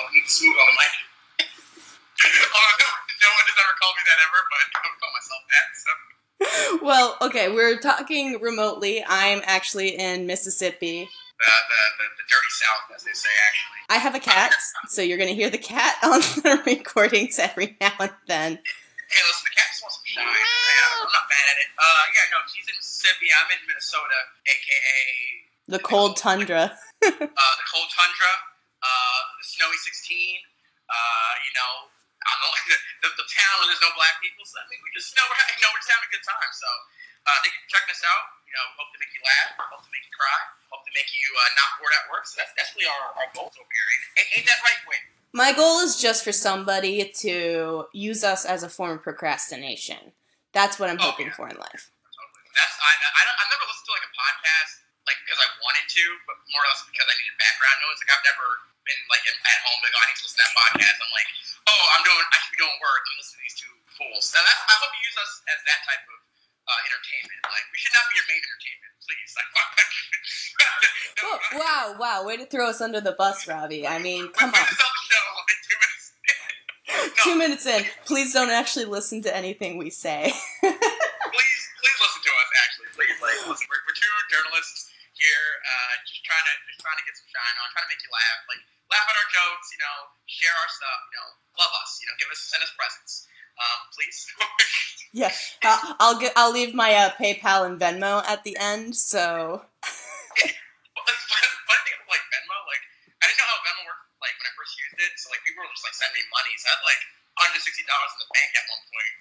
Welcome to Smooth on the mic. oh, no, no one has ever called me that ever, but I call myself that. So. Well, okay, we're talking remotely. I'm actually in Mississippi. The, the, the, the dirty South, as they say, actually. I have a cat, so you're going to hear the cat on the recordings every now and then. Hey, listen, the cat just wants some shine. Yeah, I'm not mad at it. Uh, yeah, no, she's in Mississippi. I'm in Minnesota, aka The cold tundra. uh, the cold tundra, uh, snowy 16. Uh, you know, I don't know, the, the, the town where there's no black people. So I mean, we just know we're, you know, we're just having a good time. So uh, you for checking us out. You know, hope to make you laugh, hope to make you cry, hope to make you uh, not bored at work. So that's that's really our, our goals over here. Ain't, ain't that right, Wayne? My goal is just for somebody to use us as a form of procrastination. That's what I'm Oh, hoping yeah. for in life. Totally. That's I, I I've never listened to like a podcast like because I wanted to, but more or less because I needed background noise. Like I've never been like at home like oh, I need to listen to that podcast. I'm like, oh, I'm doing I should be doing work. Let me listen to these two fools. So that's, I hope you use us as that type of uh, entertainment. Like we should not be your main entertainment, please. Like, no, Oh, wow, wow, way to throw us under the bus, Robbie. I mean, come on. just sell the show like two minutes. no, Two minutes in, please don't actually listen to anything we say. please, please listen to us. Actually, please, like, listen. We're, we're two journalists here, uh, just trying to just trying to get some shine on, trying to make you laugh, like laugh at our jokes, you know, share our stuff, you know, love us, you know, give us send us presents, um, please. yeah, uh, I'll get. I'll leave my uh, PayPal and Venmo at the end. So funny thing about like Venmo, like I didn't know how Venmo worked. Like when I first used it, so like people were just like sending me money. So I had like hundred sixty dollars in the bank at one point.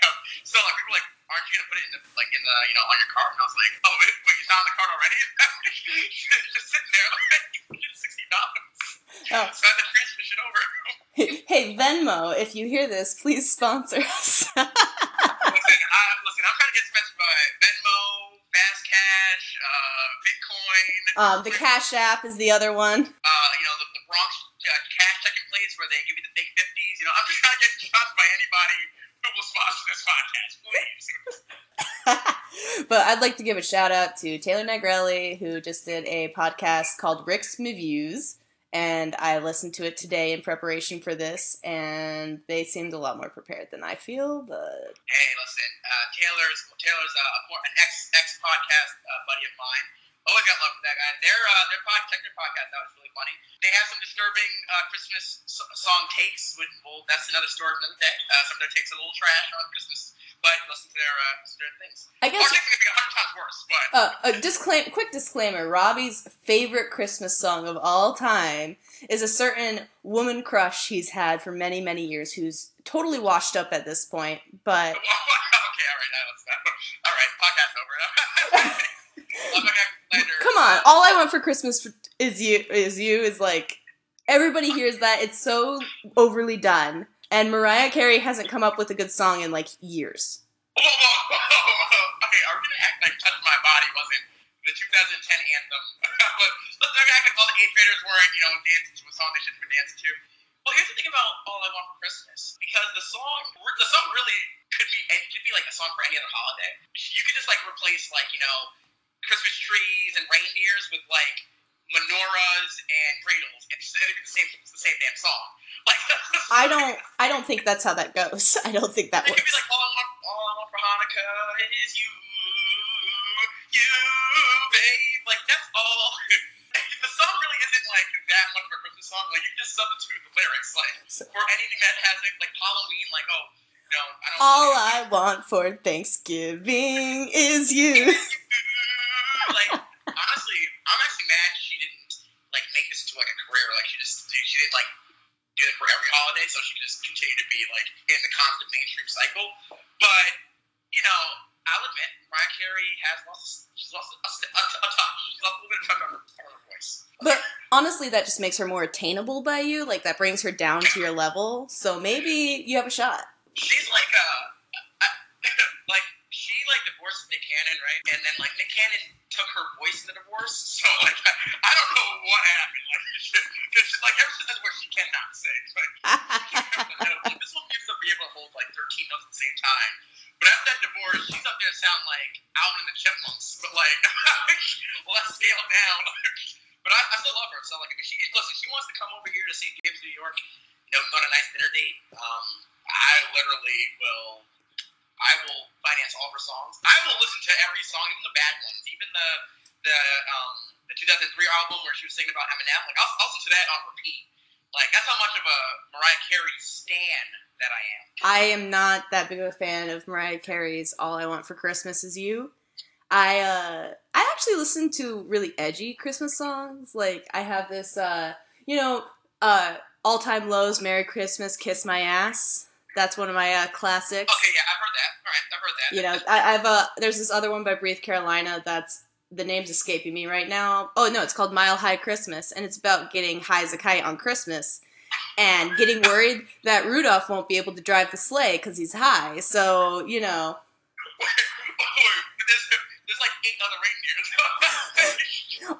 so like people were like, aren't you gonna put it in the like in the you know on your card? And I was like, oh wait, wait you found the card already? just sitting there like sixty dollars. Oh. So I had to transfer the shit over. hey, Venmo, if you hear this, please sponsor us. listen, I, listen, I'm trying to get sponsored by Venmo, Fast Cash, uh, Bitcoin. um, the Cash App is the other one. uh, you know, the, the Bronx uh, cash checking place where they give you the fake 50s. You know, I'm just trying to get sponsored by anybody who will sponsor this podcast, please. but I'd like to give a shout out to Taylor Negrelli, who just did a podcast called Rick's Reviews. And I listened to it today in preparation for this, and they seemed a lot more prepared than I feel. But hey, listen, uh, Taylor's Taylor's uh, a, for- an ex ex podcast uh, buddy of mine. Always got love for that guy. Their uh, their pod, their podcast that was really funny. They have some disturbing uh, Christmas so- song takes. Which, well, that's another story for another day. Some of their takes a little trash on Christmas, but listen to their uh, to their things. I guess could be a hundred times worse, but uh, a disclaim, quick disclaimer: Robbie's favorite Christmas song of all time is a certain woman crush he's had for many, many years, who's totally washed up at this point. But okay, all right, now let's all right. Podcast over. I'm not gonna slander. Come on, all I want for Christmas is you. Is you is like everybody hears that it's so overly done, and Mariah Carey hasn't come up with a good song in like years. Okay, are we gonna act like "Touch My Body" wasn't the 2010 anthem? let's not act like all the eighth graders weren't, you know, dancing to a song they shouldn't be dancing to. Well, here's the thing about "All I Want for Christmas," because the song, the song really could be, it could be like a song for any other holiday. You could just like replace like you know, Christmas trees and reindeers with like menorahs and cradles. It's, it'd be the same, the same damn song. Like I don't. I don't think that's how that goes. I don't think that works. be like all I want, all I want for Hanukkah is you, you, babe. Like that's all. the song really isn't like that much of a Christmas song. Like you can just substitute the lyrics, like for anything that has like, like Halloween. Like oh no, I don't. All I want for Thanksgiving is you. like honestly, I'm actually mad she didn't like make this into like a career. Like she just she didn't like do it for every holiday, so she just continue to be like in the constant mainstream cycle. But you know, I'll admit, Mariah Carey has lost. She's lost a, a, a touch. She's lost a little bit of touch on her, on her voice. But honestly, that just makes her more attainable by you. Like that brings her down to your level. So maybe you have a shot. She's like a, like she like divorced Nick Cannon, right? And then like Nick Cannon took her voice in the divorce. So like I, I don't know what happened. Like because like ever since that divorce, she cannot sing. Like this one used to be able to hold like 13 notes at the same time. But after that divorce, she's up there to sound like Alvin and the Chipmunks, but like less scaled down. But I, I still love her. So like, if she listen, she wants to come over here to see Gibbs, New York. You know, go on a nice dinner date. Um, I literally will. I will finance all her songs. I will listen to every song, even the bad ones, even the the um the 2003 album where she was singing about Eminem. Like I'll, I'll listen to that on repeat. Like that's how much of a Mariah Carey stan that I am. I am not that big of a fan of Mariah Carey's "All I Want for Christmas Is You." I uh, I actually listen to really edgy Christmas songs. Like I have this, uh, you know, uh, all time lows, "Merry Christmas, Kiss My Ass." That's one of my uh, classics. Okay, yeah, I've heard right, I've heard that. You know, I, I've a there's this other one by Breathe Carolina that's the name's escaping me right now. Oh no, it's called Mile High Christmas, and it's about getting high as a kite on Christmas and getting worried that Rudolph won't be able to drive the sleigh because he's high. So you know, there's, there's like eight other reindeers.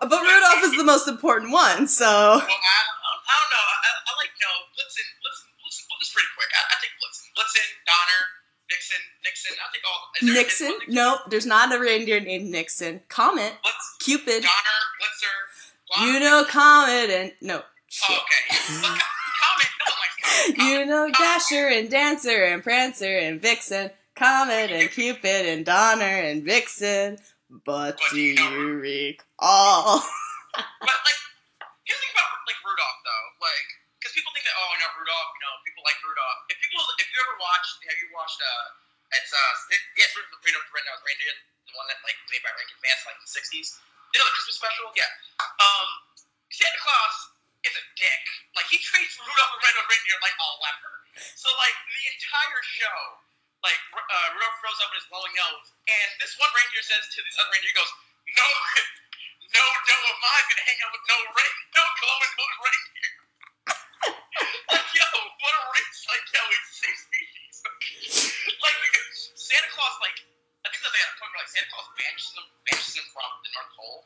but Rudolph is the most important one. So well, I, I don't know. I, I like no. Blitzen, Blitzen, Blitzen, Blitzen's pretty quick. I, I take Blitzen. Blitzen, Donner, Nixon, Nixon. I think all. Nixon? Is, Nope, there's not a reindeer named Nixon. Comet, What's Cupid, Donner, Blitzer. You know Comet, and no. Oh, okay. Comet. No one likes Comet. Oh you know Dasher and Dancer and Prancer and Vixen, Comet and Cupid and Donner and Vixen. But do you recall? But like, here's the thing about like Rudolph though, like, because people think that oh, I know Rudolph, you know, like Rudolph. If people, if you ever watched, have you watched? Uh, it's uh, it, yes, Rudolph the Red-Nosed Reindeer, the one that like made by Rankin Bass like the '60s. You know the Christmas special? Yeah. Um, Santa Claus is a dick. Like he treats Rudolph the Red-Nosed Reindeer like a leper. So like the entire show, like uh, Rudolph throws up his glowing nose, and this one reindeer says to this other reindeer, he goes, "No, no, no, am I gonna hang out with no rain, no glowing nose reindeer?" Like yo, what a race! Like yo, it's same species. like Santa Claus, like I think that they had a point where like Santa Claus banishes him, banishes him from the North Pole.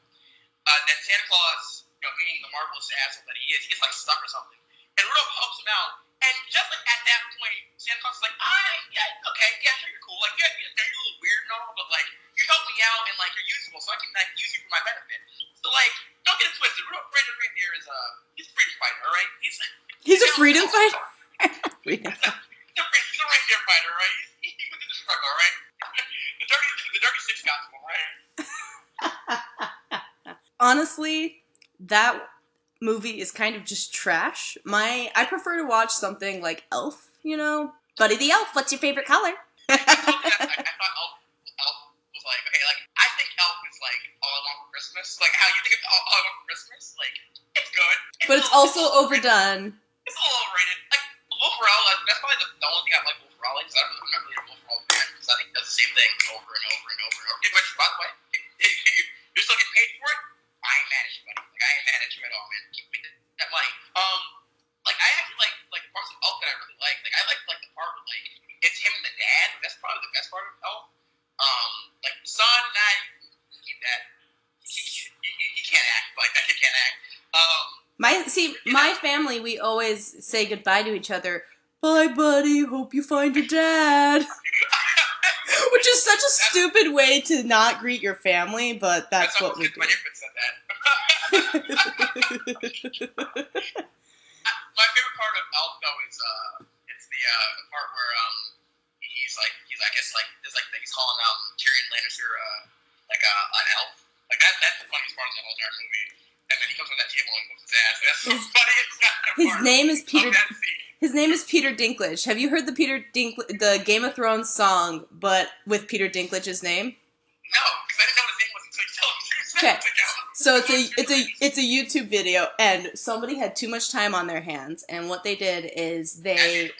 Uh, and then Santa Claus, you know, being the marvelous asshole that he is, he gets like stuck or something. And Rudolph helps him out. And just like at that point, Santa Claus is like, I, yeah, okay, yeah, sure, you're cool. Like, yeah, yeah, you're a little weird and all, but like, you help me out and like, you're useful, so I can like use you for my benefit. So like, don't get it twisted. Rudolph Brandon Reindeer is a, he's a freedom fighter, all right? He's He's a freedom fighter. he's a, he's a reindeer fighter, right? He's, he, he went through the struggle, all right? the dirty, the dirty six gospel, right? Honestly, that movie is kind of just trash. My I prefer to watch something like Elf. You know, Buddy the Elf. What's your favorite color? I, I thought Elf, Elf was like, okay, like, I think Elf is like all I want for Christmas. Like, how you think of all, all I want for Christmas? Like, it's good. but it's also overdone. Because not really a Will Ferrell fan, because I think he does the same thing over and over and over and over. Which, by the way, if you're still getting paid for it, I ain't mad at you, buddy. Like, I ain't mad at you at all, man. Keep making that money. Um, like, I actually like, like, the parts of Elf that I really like. Like, I like, like, the part where, like, it's him and the dad. That's probably the best part of Elf. Um, like, the son, nah, you keep that. You can't act. Like, that kid can't act. Um, My see, my family, we always say goodbye to each other. Bye, buddy. Hope you find your dad. Which is such a stupid way to not greet your family, but that's what we do. My infant said that. My favorite part of Elf though is uh, it's the uh, the part where um, he's like he's I guess like there's like he's calling out Tyrion Lannister uh, like uh, an elf. Like that that's the funniest part of the whole entire movie. And then he comes on that table and whoops his ass. That's the His- funniest His part name is of Peter. His name is Peter Dinklage. Have you heard the Peter Dinklage, the Game of Thrones song, but with Peter Dinklage's name? No, because I didn't know his name was until you told me. Okay. So it's a it's a it's a YouTube video, and somebody had too much time on their hands, and what they did is they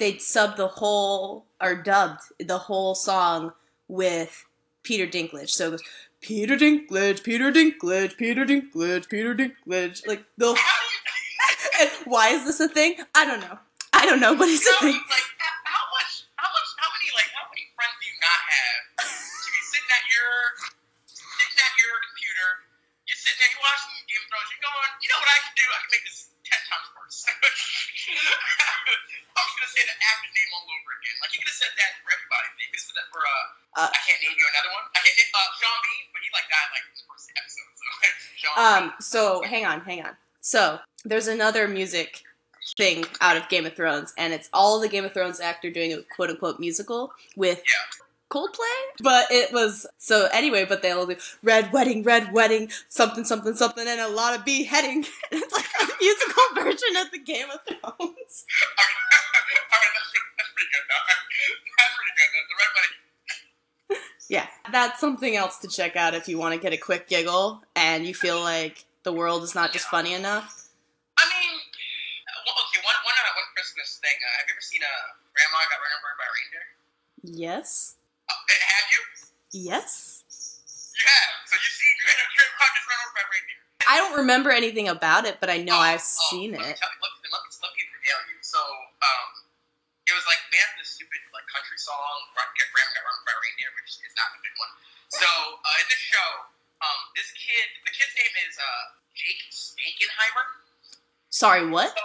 they subbed the whole or dubbed the whole song with Peter Dinklage. So it goes Peter Dinklage, Peter Dinklage, Peter Dinklage, Peter Dinklage. Like the How do you? And why is this a thing? I don't know. I don't know, but it's a How, thing. like, how, much, how much, how many, like, how many friends do you not have to be sitting at your, sitting at your computer, you're sitting there, you're watching Game of Thrones, you're going, you know what I can do? I can make this ten times worse. I'm just gonna say the actor's name all over again. Like, you could have said that for everybody. You could have said that for, uh, Uh, I can't name you another one. I can't, uh, Sean Bean, but he, like, died, like, in the first episode, so. Sean. Um, so hang on, hang on. So there's another music thing out of Game of Thrones, and it's all the Game of Thrones actor doing a quote unquote musical with. Coldplay. But it was so anyway. But they'll do red wedding, red wedding, something, something, something, and a lot of beheading. it's like a musical version of the Game of Thrones. All right, that's, that's pretty good. That's pretty good. The, the red wedding. Yeah, that's something else to check out if you want to get a quick giggle and you feel like the world is not just funny enough. I mean, okay, one one one Christmas thing. Uh, have you ever seen a uh, Grandma got run over by a reindeer? Yes. Uh, have you? Yes. You have. So you see Grandma Grandma gets run over by a reindeer. I don't remember anything about it, but I know Oh, I've oh, seen let me it. tell you- Let me, let me, let me regale you. So, um, it was like they had this stupid like country song, Grandma Got Run by a Reindeer," which is not a good one. So, uh, in this show, um, this kid, the kid's name is uh, Jake Spankenheimer. Sorry, what? So,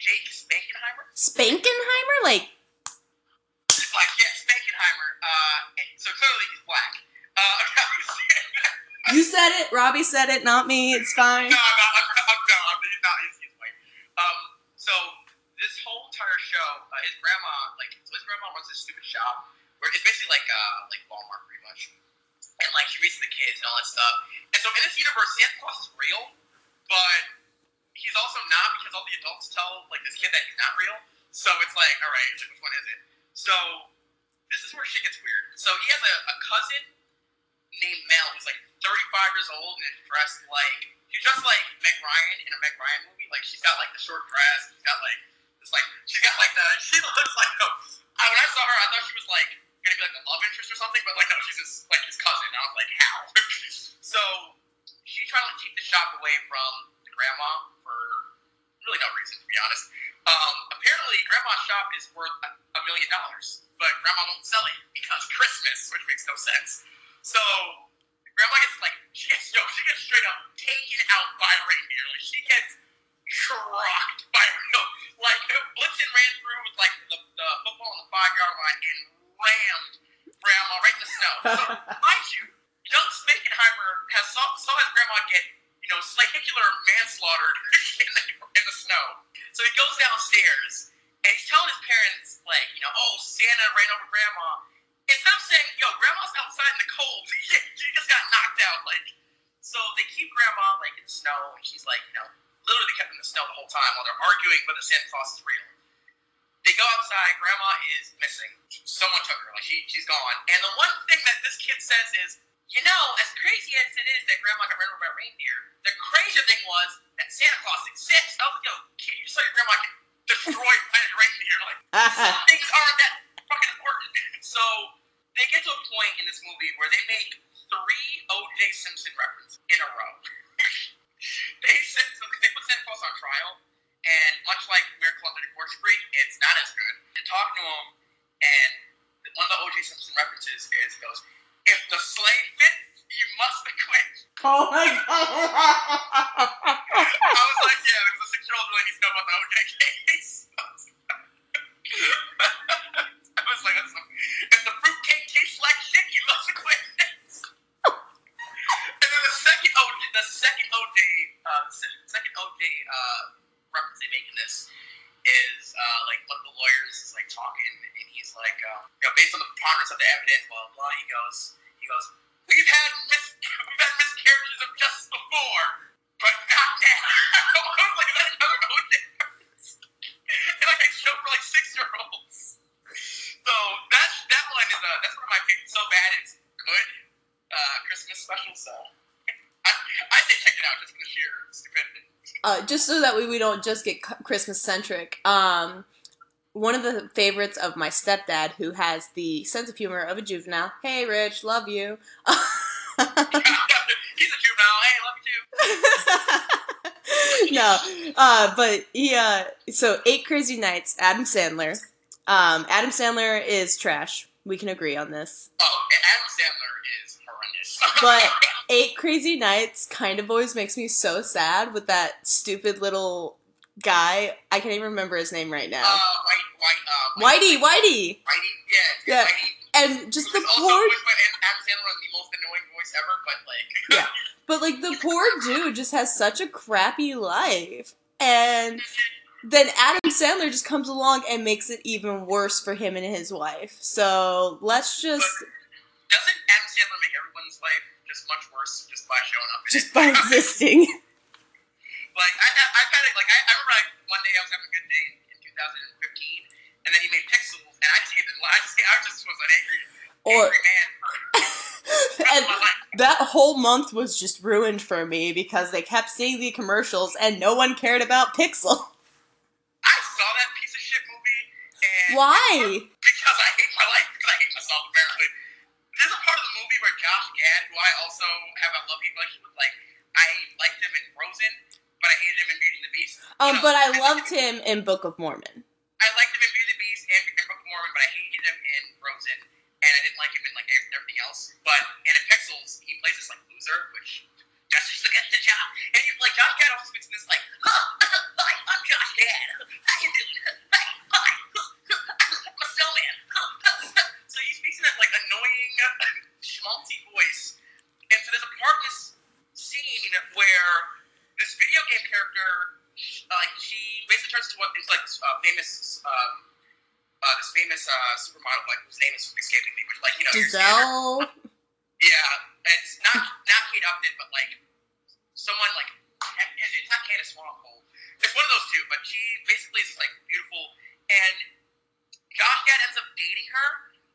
Jake Spankenheimer. Spankenheimer? Like, Like, yeah, Spankenheimer. Uh, so clearly he's black. Uh, you said it, Robbie said it, not me. It's fine. No, I'm, I'm, no, I'm, he's not. He's, he's white. Um, so this whole entire show, uh, his grandma, like, so his grandma runs this stupid shop where it's basically like, uh, like Walmart, pretty much. And like, she kids and all that stuff. And so in this universe, Santa Claus is real, but he's also not because all the adults tell like this kid that he's not real. So it's like, all right, which one is it? So this is where shit gets weird. So he has a, a cousin named Mel who's like 35 years old and is dressed like she's dressed like Meg Ryan in a Meg Ryan movie. Like she's got like the short dress. She's got like this like she's got like the she looks like no. I, when I saw her, I thought she was like gonna be like a love interest or something, but like no, she's just like his cousin. I was like, how? so she tried to like, take the shop away from the grandma for really no reason, to be honest. Um, apparently, grandma's shop is worth a, a million dollars, but grandma won't sell it because Christmas, which makes no sense. So grandma gets like she gets yo, she gets straight up taken out by a reindeer. Like she gets trucked by no, like Blitzen ran through with like the, the football on the five yard line and rammed grandma right in the snow. So mind you, young Spankenheimer has saw, saw his grandma get you know vehicular manslaughter in the, in the snow. So he goes downstairs and he's telling his parents like you know oh Santa ran over grandma instead of saying, "Yo, grandma's outside in the cold," she, she just got knocked out. Like, so they keep grandma like in the snow, and she's like, you know, literally kept in the snow the whole time while they're arguing whether Santa Claus is real. They go outside. Grandma is missing. Someone took her. Like she, she's gone. And the one thing that this kid says is, you know, as crazy as it is that Grandma got run over by reindeer, the crazier thing was that Santa Claus exists. I was like, yo, kid, you saw your grandma get destroyed by a reindeer. Like, things aren't that fucking important. So they get to a point in this movie where they make three O.J. Simpson references in a row. they said so they put Santa Claus on trial, and much like Miracle on 34th Street, it's not as good. You talk to him, and one of the O.J. Simpson references is he goes, "If the sleigh fits, you must acquit." oh my god. I was like, yeah, because a six-year-old really needs to know about the O.J. case. I was like, that's some, if the fruitcake tastes like shit, you must acquit. and then the second OJ, the second OJ, uh, the se- second OJ uh, reference they make in this is uh, like one of the lawyers is like talking, and he's like, uh, you know, based on the preponderance of the evidence, blah blah. blah he goes, he goes, we've had mis- we've had miscarriages of justice before, but not now. I was like, is that another OJ reference? and like I show for like six year olds. So that that one is uh, that's one of my favorites. So bad it's good. Uh, Christmas special. So I I say check it out just for the sheer stupidity. uh, just so that we, we don't just get Christmas centric. Um, one of the favorites of my stepdad, who has the sense of humor of a juvenile. Hey, Rich, love you. He's a juvenile. Hey, love you too. no, uh, but he. Uh, so eight crazy nights. Adam Sandler. Um, Adam Sandler is trash. We can agree on this. Oh, Adam Sandler is horrendous. But eight crazy nights kind of always makes me so sad with that stupid little guy. I can't even remember his name right uh, now. white, white, uh, Whitey, Whitey, Whitey, yeah, Yeah. Whitey. and just the poor Adam Sandler was the most annoying voice ever, but like, Yeah. But like the poor dude just has such a crappy life. And then Adam Sandler just comes along and makes it even worse for him and his wife. So let's just But doesn't Adam Sandler make everyone's life just much worse just by showing up? just by existing. Like I, I, I've had it. Like I, I remember like one day I was having a good day in 2015, and then he made Pixels, and I just hated. I just, I just was an angry, Or angry man for the rest and of that whole month was just ruined for me because they kept seeing the commercials and no one cared about Pixel. I saw that piece of shit movie, and Why? because I hate my life because I hate myself. Apparently, there's a part of the movie where Josh Gad, who I also have a love relationship with, like I liked him in Frozen, but I hated him in Beauty and the Beast. Um, know, but I liked loved him. in Book of Mormon. I liked him in Beauty and the Beast and, and Book of Mormon, but I hated him in Frozen, and I didn't like him in like everything else. But and in Pixels, he plays this like loser, which just just look at the job. And he, like Josh Gad also speaks in this like, huh, hi, I'm Josh Gad. How you doing? Hi, hi. I'm a snowman. so he speaks in that like annoying schmaltzy voice. And so there's a part in this scene where this video game character, uh, like she basically turns into what is like this uh, famous, um, uh, this famous uh, supermodel, like whose name is escaping me, which like you know, Giselle. yeah, it's not not Kate Upton, but like someone like it's not Candice Swanepoel. It's one of those two, but she basically is like beautiful, and Josh Gad ends up dating her,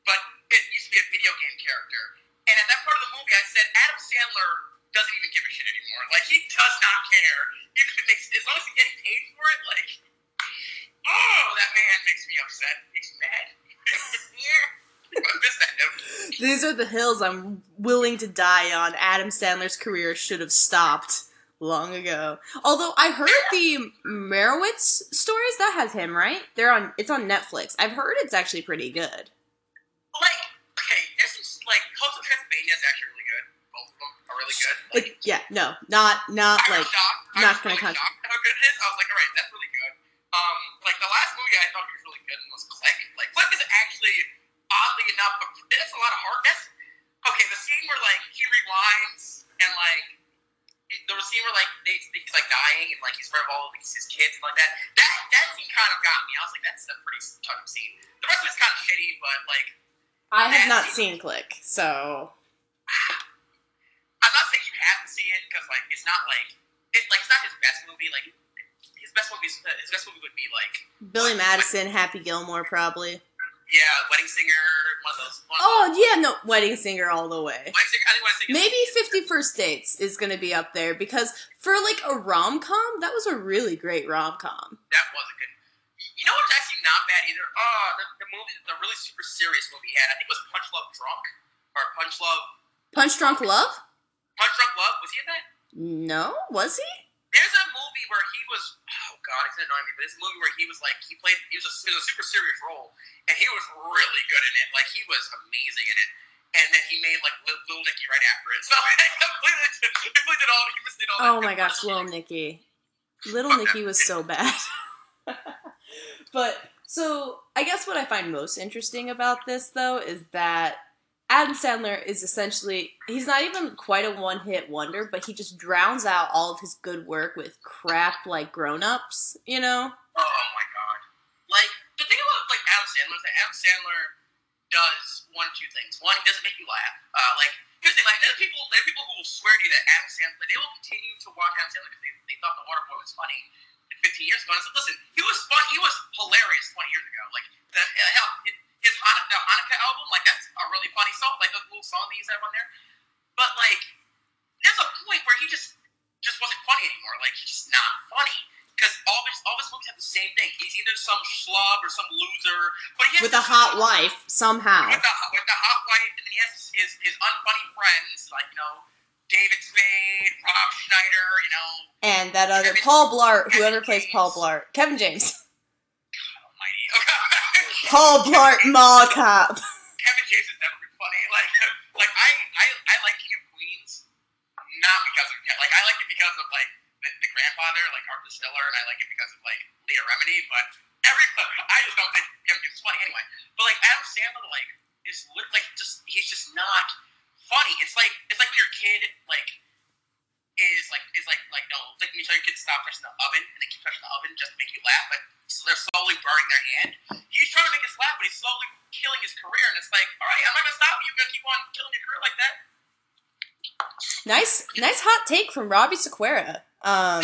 but it used to be a video game character. And at that part of the movie, I said Adam Sandler doesn't even give a shit anymore. Like he does not care, even if it makes as long as he's getting paid for it. Like, oh, that man makes me upset. Makes me mad. yeah. I miss that note. These are the hills I'm willing to die on. Adam Sandler's career should have stopped long ago. Although I heard the Meyerowitz stories that has him right. They're on. It's on Netflix. I've heard it's actually pretty good. Like, okay, there's some like Hotel Transylvania is actually really good. Both of them are really good. Like, Like, yeah, no, not not I like. was shocked. I not was gonna really shocked how good it is. I was like, all right, that's really good. Um, like the last movie I thought was really good and was Click. Like Click is actually oddly enough, a, it's a lot of hardness. Okay, the scene where like he rewinds and like there was a scene where like they, he's like dying and like he's front of all of his, his kids and like that. That that scene kind of got me. I was like, that's a pretty touching scene. The rest of it's kind of shitty, but like I have not seen Click, so I'm not saying you have to see it because like it's not like it like it's not his best movie. Like his best movie, uh, his best movie would be like Billy Madison, Happy Gilmore, probably. yeah, Wedding Singer, one of those. One of Oh those. yeah, no, Wedding Singer all the way. Wedding Singer. I think Wedding Singer. Maybe Fifty First Dates is gonna be up there because for like a rom com, that was a really great rom com. that was a good. You know what's actually not bad either? Oh, the, the movie, the really super serious movie he had. I think it was Punch Love Drunk or Punch Love Punch Drunk Love? Punch Drunk Love. Was he in that? No, was he? There's a movie where he was. Oh God, it's annoying me. But this movie where he was like he played. He was a, it was a super serious role, and he was really good in it. Like he was amazing in it. And then he made like Little Nicky right after it. So I completely, completely did all. He missed it all. Oh my gosh, Little Nicky. Little Nicky was so bad. but so I guess what I find most interesting about this though is that Adam Sandler is essentially he's not even quite a one hit wonder, but he just drowns out all of his good work with crap like grown ups, you know? Oh my god! Like the thing about like Adam Sandler is that Adam Sandler does one two things. One, he doesn't make you laugh. Uh, like here's the thing: like there are people, there are people who will swear to you that Adam Sandler, they will continue to watch Adam Sandler because they, they thought The Waterboy was funny 15 years ago. And I said, listen, he was fun. He was hilarious 20 years ago. Like the hell, his Hanukkah, the Hanukkah album, like that's a really funny song. Like the little song that he's had on there. But like, there's a point where he just just wasn't funny anymore. Like he's just not funny. Because all his all his movies have the same thing. He's either some schlub or some loser, but he has With a hot wife, somehow. with the with the hot wife, and then he has his his unfunny friends like you know David Spade, Rob Schneider, you know And that other Paul Blart, whoever plays Paul Blart. Kevin James. God Almighty. Paul Blart Mall Cop. Kevin James has never been funny. Like like I I, I like King of Queens, not because of like I like it because of like the, the grandfather, like Arthur Stiller, and I like it because of like Leah Remini, but every I just don't think James funny anyway. But like Adam Sandler, like is like just he's just not funny. It's like it's like when your kid like is like is like like no, it's like you tell your kid to stop touching the oven and they keep touching the oven just to make you laugh, but they're slowly burning their hand. He's trying to make us laugh, but he's slowly killing his career. And it's like, all right, I'm not gonna stop you. You're gonna keep on killing your career like that. Nice, nice hot take from Robbie Sequeira. Um,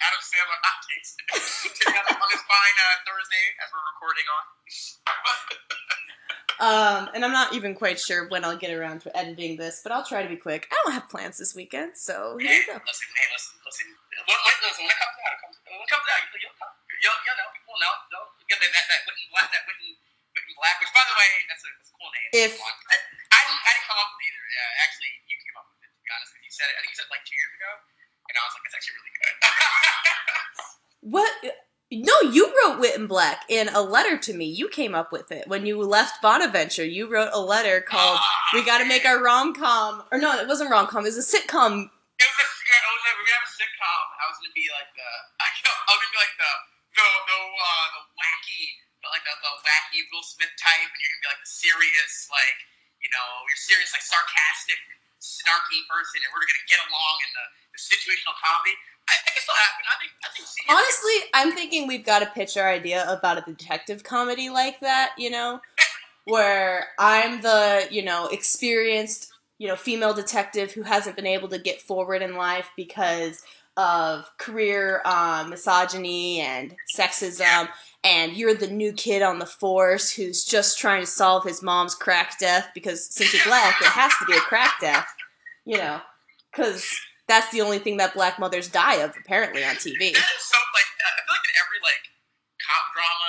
Adam Sandler hot takes on, on this fine uh, Thursday as we're recording on. um, and I'm not even quite sure when I'll get around to editing this, but I'll try to be quick. I don't have plans this weekend, so here you go. listen, hey, listen, listen. When, when, listen, when it comes out, it comes, when it comes out, you'll, you'll, you'll, you'll know, people know. You get that, that, that Witten Black, that Witten, Witten Black, which, by the way, that's a, that's a cool name. If- I, didn't, come up with it either. Yeah, actually, you came up with it, to be honest with you. Said it, I think you said it like two years ago, and I was like, that's actually really good. What? No, you wrote Wit and Black in a letter to me. You came up with it when you left Bonaventure. You wrote a letter called "We Got to Make Our Rom Com." Or no, it wasn't rom com. It was a sitcom. It was, a, yeah, it was like, we're gonna have a sitcom. I was gonna be like the, I, I was gonna be like the, the, the, uh, the wacky, the, like the, the wacky Will Smith type, and you're gonna be like the serious, like, you know, you're serious, like sarcastic, snarky person, and we're gonna get along in the, the situational comedy. I think it's still happening. I think, I think. Honestly, I'm thinking we've got to pitch our idea about a detective comedy like that. You know, where I'm the you know experienced you know female detective who hasn't been able to get forward in life because of career um, misogyny and sexism and you're the new kid on the force who's just trying to solve his mom's crack death because since you're black it has to be a crack death you know because that's the only thing that black mothers die of apparently on tv so like uh, I feel like in every like cop drama,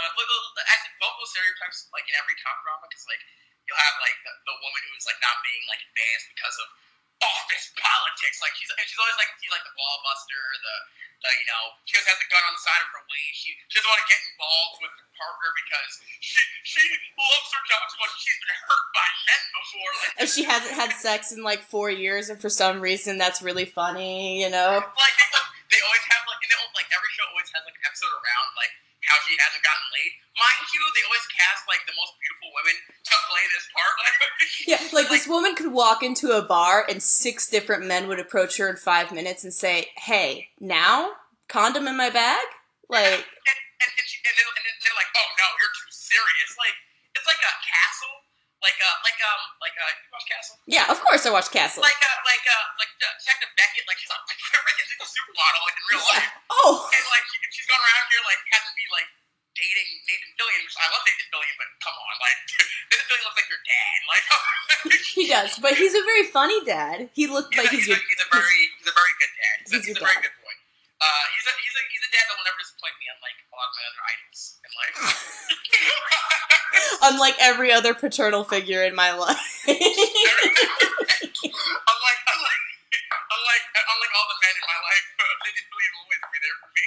actually both those stereotypes like in every cop drama, because like you'll have like the, the woman who's like not being like advanced because of office politics. Like she's and she's always like she's like the ball buster, the the you know she always has the gun on the side of her waist. She, she doesn't want to get involved with her partner because she she loves her job too much. She's been hurt by men before. Like and she hasn't had sex in like four years and for some reason that's really funny you know like they, they always have like, they, like every show always has like an episode around like how she hasn't gotten laid. Mind you, they always cast like the most beautiful women to play this part. Like, yeah like this woman could walk into a bar and six different men would approach her in five minutes and say hey now condom in my bag like and, and, and, she, and, then, and then they're like, "Oh no, you're too serious." Like it's like a castle, like a like um like a you watch Castle, yeah of course i watched castle. Like a like a like uh, Detective Beckett, like she's a she's a supermodel like in real life, oh. And like she, she's going around here like having to be like dating Nathan Fillion, which I love Nathan Fillion, but come on, like Nathan Fillion looks like your dad, like he does but he's a very funny dad. He looked He's, like a, he's he's, a, he's a very he's a very good dad. He's, a, He's he's a very good boy. Uh, he's a he's a he's a dad that will never disappoint me, unlike a lot of my other idols in life. Unlike every other paternal figure in my life unlike unlike unlike unlike all the men in my life, they just will always be there for me.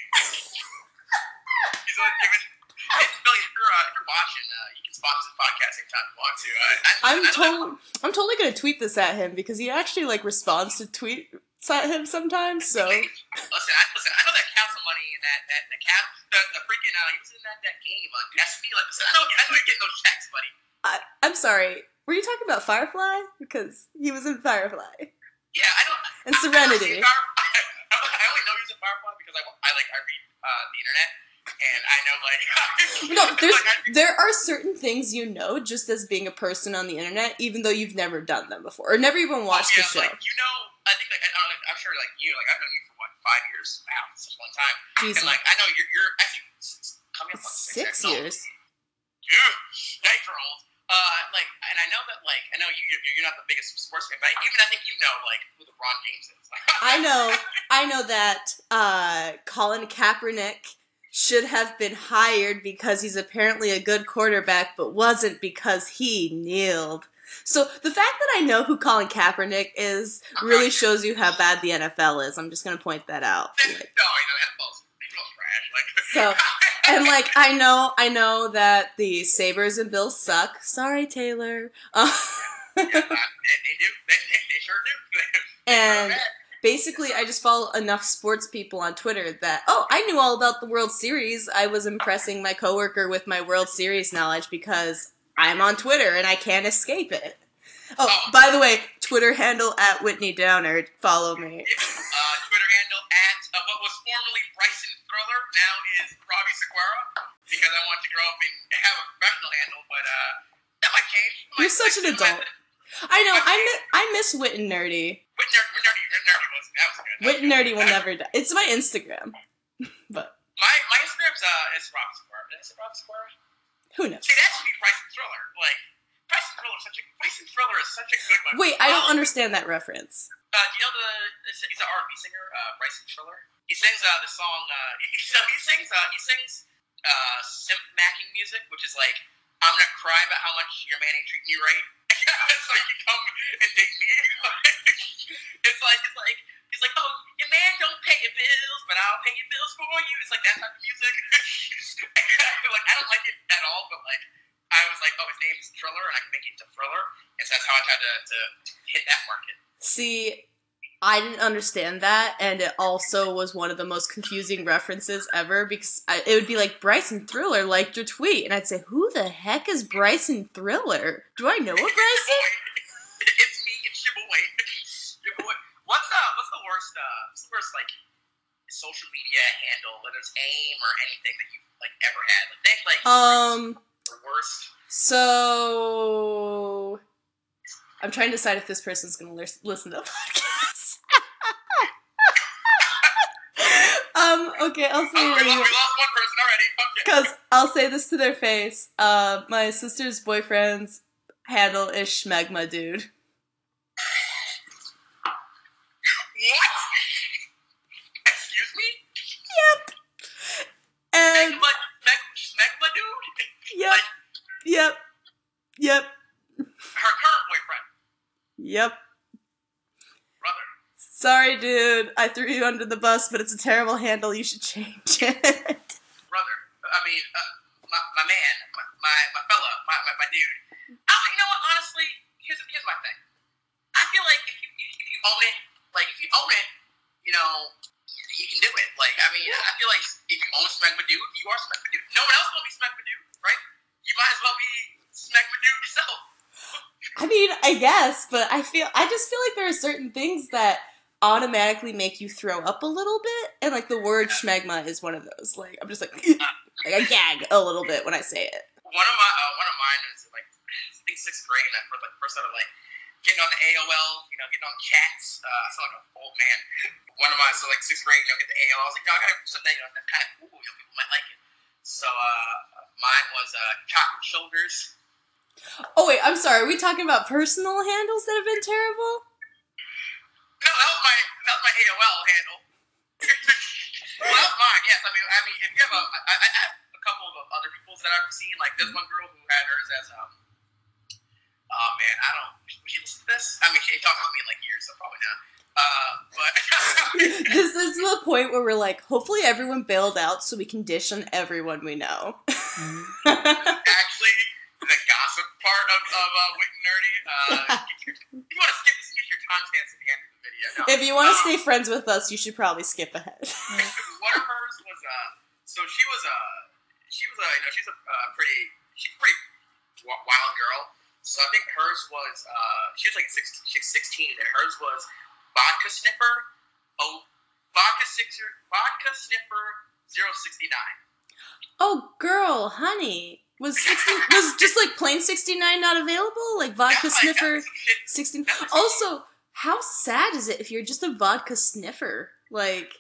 he's always given. Hey, Billy, if you're, uh, if you're watching, uh, you can sponsor this podcast anytime you want to. I, I, I'm I know that- totally, I'm totally gonna tweet this at him because he actually like responds to tweets at him sometimes. So Listen, I, listen, I know that Castle Money and that that the cap, the, the freaking uh, he was that game, uh, Destiny. Like, I know, I you're getting those checks, buddy. I, I'm sorry. Were you talking about Firefly? Because he was in Firefly Yeah, I don't. and I- I Serenity. don't I only know he's a Firefly because I, I like I read uh, the internet and I know like No, there's like, there are certain things you know just as being a person on the internet, even though you've never done them before or never even watched oh, the show. Like, you know, I think like I, I- I'm sure like you like I've known you for what five years now since one time Jesus, and like I know you're you're s- s- coming up on six no, years. Yikes, you're old. Uh, like, and I know that, like, I know you, you're, not the biggest sports fan, but even I think you know, like, who LeBron James is. I know, I know that uh, Colin Kaepernick should have been hired because he's apparently a good quarterback, but wasn't because he kneeled. So the fact that I know who Colin Kaepernick is really shows you how bad the NFL is. I'm just gonna point that out. no, you know, NFL's, NFL's trash. Like, So- And like I know, I know that the Sabres and Bills suck. Sorry, Taylor. Uh, yeah, they, they do. They, they, sure do. and basically i just follow enough sports people on twitter that oh i knew all about the world series i was impressing my coworker with my world series knowledge because i'm on twitter and i can't escape it Oh, Oh. by the way, Twitter handle at Whitney Downer. Follow me. Is Sequeira because I want to grow up and have a professional handle, but uh, that might change. I You're such an adult. I know. I miss, I miss Wit and Nerdy. Wit nerd, wit nerdy, wit nerdy was that was good. Wit and Nerdy will never die. It's my Instagram. But My my Instagram's uh is Robbie Sequeira. Is it Robbie Sequeira? who knows? See, that should be Bryson Thriller. Like Bryson Thriller is such a Bryson Thriller is such a good one. Wait, I don't Um, understand that reference. Uh, do you know the he's an R&B singer, uh, Bryson Triller? He sings uh, the song. Uh, he, so he sings uh, he sings uh, simp macking music, which is like I'm gonna cry about how much your man ain't treating you right. so you come and date me. it's like it's like he's like oh your man don't pay your bills, but I'll pay your bills for you. It's like that type of music. like I don't like it at all, but like. I was like, oh, his name is Triller, and I can make it into Thriller, and so that's how I tried to, to hit that market. See, I didn't understand that, and it also was one of the most confusing references ever because I, it would be like Bryson Thriller liked your tweet, and I'd say, "Who the heck is Bryson Thriller? Do I know a Bryson?" it's me, it's your boy. Your boy. What's uh what's the worst uh what's the worst like social media handle, whether it's AIM or anything that you've like ever had? Like think like Um. the worst. So I'm trying to decide if this person's going to lis- listen to the podcast. Um. Okay, I'll say Oh, we, it lost, we lost one person already. Okay. Because I'll say this to their face. Uh, my sister's boyfriend's handle is Schmegma Dude. What? Excuse me? Yep. And Megma, Meg, dude? yep, yep, yep, Her current boyfriend, yep. Sorry, dude. I threw you under the bus, but it's a terrible handle. You should change it. brother. I mean, uh, my, my man, my, my, my fella, my, my, my dude. Uh, you know what? Honestly, here's, here's my thing. I feel like if you, if you own it, like if you own it, you know, you can do it. Like, I mean, I feel like if you own Smegma Dude, you are Smegma Dude. No one else will be Smegma Dude, right? You might as well be Smegma Dude yourself. I mean, I guess, but I feel I just feel like there are certain things that automatically make you throw up a little bit, and like the word schmegma is one of those. Like I'm just like, like I gag a little bit when I say it. One of my, uh, one of mine is like, I think sixth grade, and I first, like, first started like getting on the AOL, you know, getting on chats. Uh, I sound like an old man. One of my, so like sixth grade, you know, get the AOL. I was like, no, I gotta something, you know, that's kind of cool. You know, people might like it. So uh, mine was uh, chocolate shoulders. Oh wait, I'm sorry. Are we talking about personal handles that have been terrible? No, that was my that was my AOL handle. well, mine. Yes, I mean, I mean, if you have a, I, I have a couple of other people's that I've seen. Like this one girl who had hers as um. Oh man, I don't. Would you listen to this? I mean, she ain't talked to me in like years, so probably not. Uh, but this is the point where we're like, hopefully everyone bailed out so we can dish on everyone we know. actually, the gossip part of, of uh, Wit and Nerdy. Uh, get your, if you want to skip this, get your timestamps at the end video. No. if you want to Um, stay friends with us, you should probably skip ahead. one of hers was uh so she was a she was a you know she's a uh, pretty she's a pretty wild girl so I think hers was uh she was like six, she's 16 and hers was vodka sniffer oh vodka sixer vodka sniffer 069 oh, girl, honey, was sixty was just like plain sixty nine not available? Like vodka Yeah, sniffer sixteen. Also, how sad is it if you're just a vodka sniffer? Like,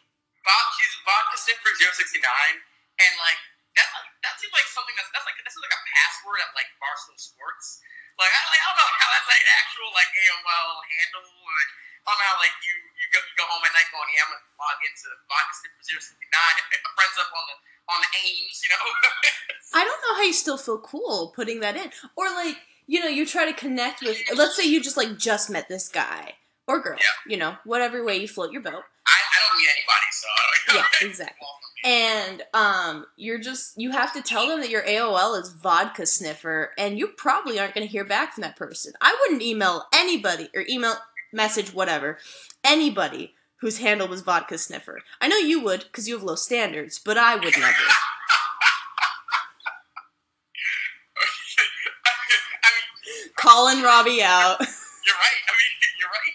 she's vodka sniffer 069 and like that like that seems like something that's that's like this is like a password at like Barstool Sports like I, like, I don't know how that's like an actual like AOL handle like I don't know how like you you go, you go home at night going yeah I'm gonna log into vodka sniffer 069 hit my friends up on the on the aims you know I don't know how you still feel cool putting that in, or like, you know, you try to connect with. Let's say you just like just met this guy or girl, Yeah. you know, whatever way you float your boat. I, I don't need anybody so Yeah, exactly. and um you're just you have to tell them that your AOL is vodka sniffer and you probably aren't going to hear back from that person. I wouldn't email anybody or email message whatever anybody whose handle was vodka sniffer. I know you would cuz you have low standards, but I would never. Calling Robbie out.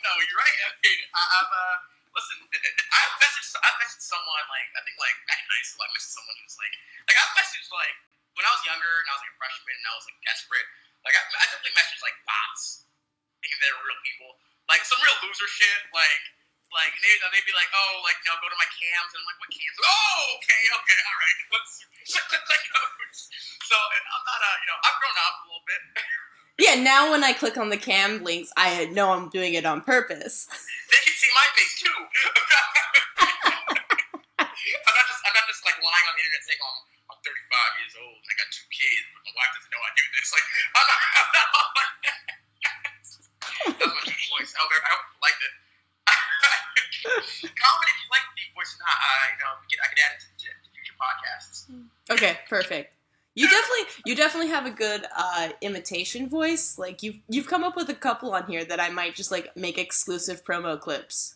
No, you're right. I mean, I, I've uh, listen. I've messaged. I've messaged someone like I think like back in high school. I messaged someone who's like like I've messaged like when I was younger and I was like a freshman and I was like desperate. Like I, I definitely messaged like bots, thinking they were real people. Like some real loser shit. Like like they, they'd be like, oh, like no, go to my cams, and I'm like, what cams? Oh, okay, okay, all right. Let's. So I'm not uh, you know, I've grown up a little bit. Yeah, now when I click on the cam links, I know I'm doing it on purpose. they can see my face too. I'm not just I'm not just like lying on the internet saying, oh, I'm, I'm 35 years old, I got two kids, but my wife doesn't know I do this. Like I'm not, I'm not like that. That's my deep voice. I hope I hope you liked it. Comment if you like the deep voice or not. Uh, you know, we can, I can add it to, to future podcasts. Okay, perfect. You definitely you definitely have a good uh, imitation voice. Like you've you've come up with a couple on here that I might just like make exclusive promo clips.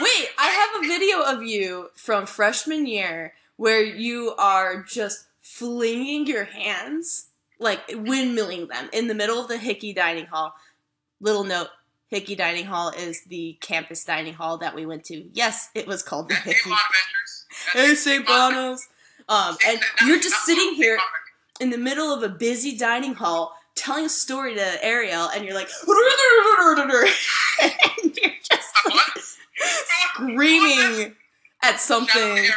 Wait, I have a video of you from freshman year where you are just flinging your hands, like windmilling them in the middle of the Hickey Dining Hall. Little note: Hickey Dining Hall is the campus dining hall that we went to. Yes, it was called the Hickey. St. Bonaventure's. Hey, St. St. Um, and you're just sitting here in the middle of a busy dining hall telling a story to Ariel, and you're like, and you're just What? screaming at Shout out, something. Ariel, shout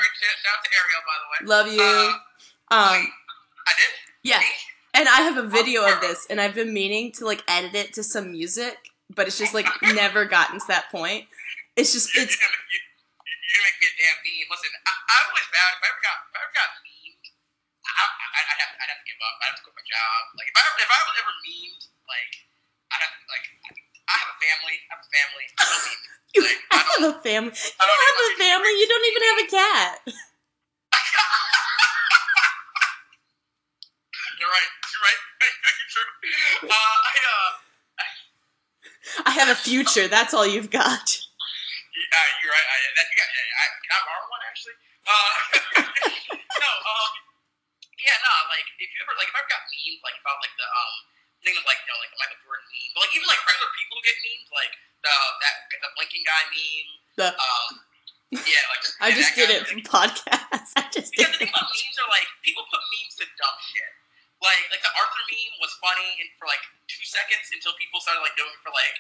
out to Ariel, by the way. Love you. Uh, Um, I did? yeah, and I have a video of this, and I've been meaning to like edit it to some music, but it's just like never gotten to that point. It's just it's you're, gonna, you, make me a damn meme. Listen, I, I'm always bad. If I ever got, if I ever got memed, I, I, I'd have, to, I'd have to give up. I'd have to quit my job. Like if I, if I was ever memed, like I'd have to, like, I have a family. I have a family. I don't need, you like, I have don't, a family. You don't don't have a family. You don't even have a cat. you're right. You're right. you're true. Uh, I, uh, I have a future. That's all you've got. Uh, you're right. I, that, you got, I, can I borrow one actually? Uh, no, um, yeah, no, like if you ever like if I ever got memed like about like the um thing of like you know like the Michael Jordan meme, but like even like regular people get memed like the that the blinking guy meme. The- um, yeah, like I yeah, just did it for like, podcasts. I just did because the thing about memes are like people put memes to dumb shit. Like like the Arthur meme was funny and for like two seconds until people started like doing it for like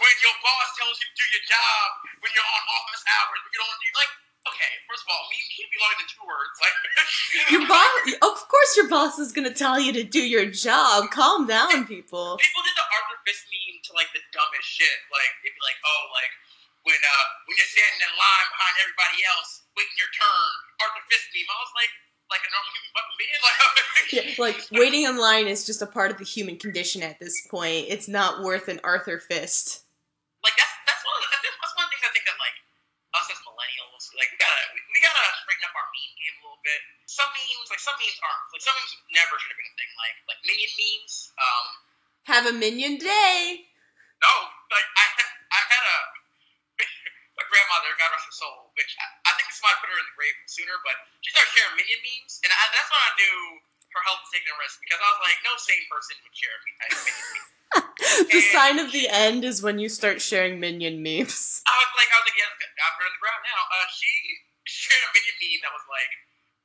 when your boss tells you to do your job when you're on office hours, when you don't do like okay, first of all, meme can't be longer than two words. Like Your boss, of course, your boss is gonna tell you to do your job. Calm down, people. people did the Arthur Fist meme to like the dumbest shit. Like it'd be like, oh, like when uh when you're standing in line behind everybody else, waiting your turn, Arthur Fist meme. I was like, like a normal human fucking being. Like, Yeah, like waiting in line is just a part of the human condition at this point. It's not worth an Arthur fist. like that's that's one of the, that's, one of the things I think that like us as millennials, like we gotta we, we gotta straighten up our meme game a little bit. Some memes, like some memes aren't like some memes never should have been a thing. Like like minion memes. Um, Have a minion day. no, like I I had a grandmother, God rest her soul, which I, I think this might put her in the grave sooner, but she started sharing minion memes, and I, that's when I knew her health was taking a risk because I was like, no sane person would share a minion meme. The sign of the end is when you start sharing minion memes. I was like, I was like, yeah, her on the ground now. Uh, she shared a minion meme that was like,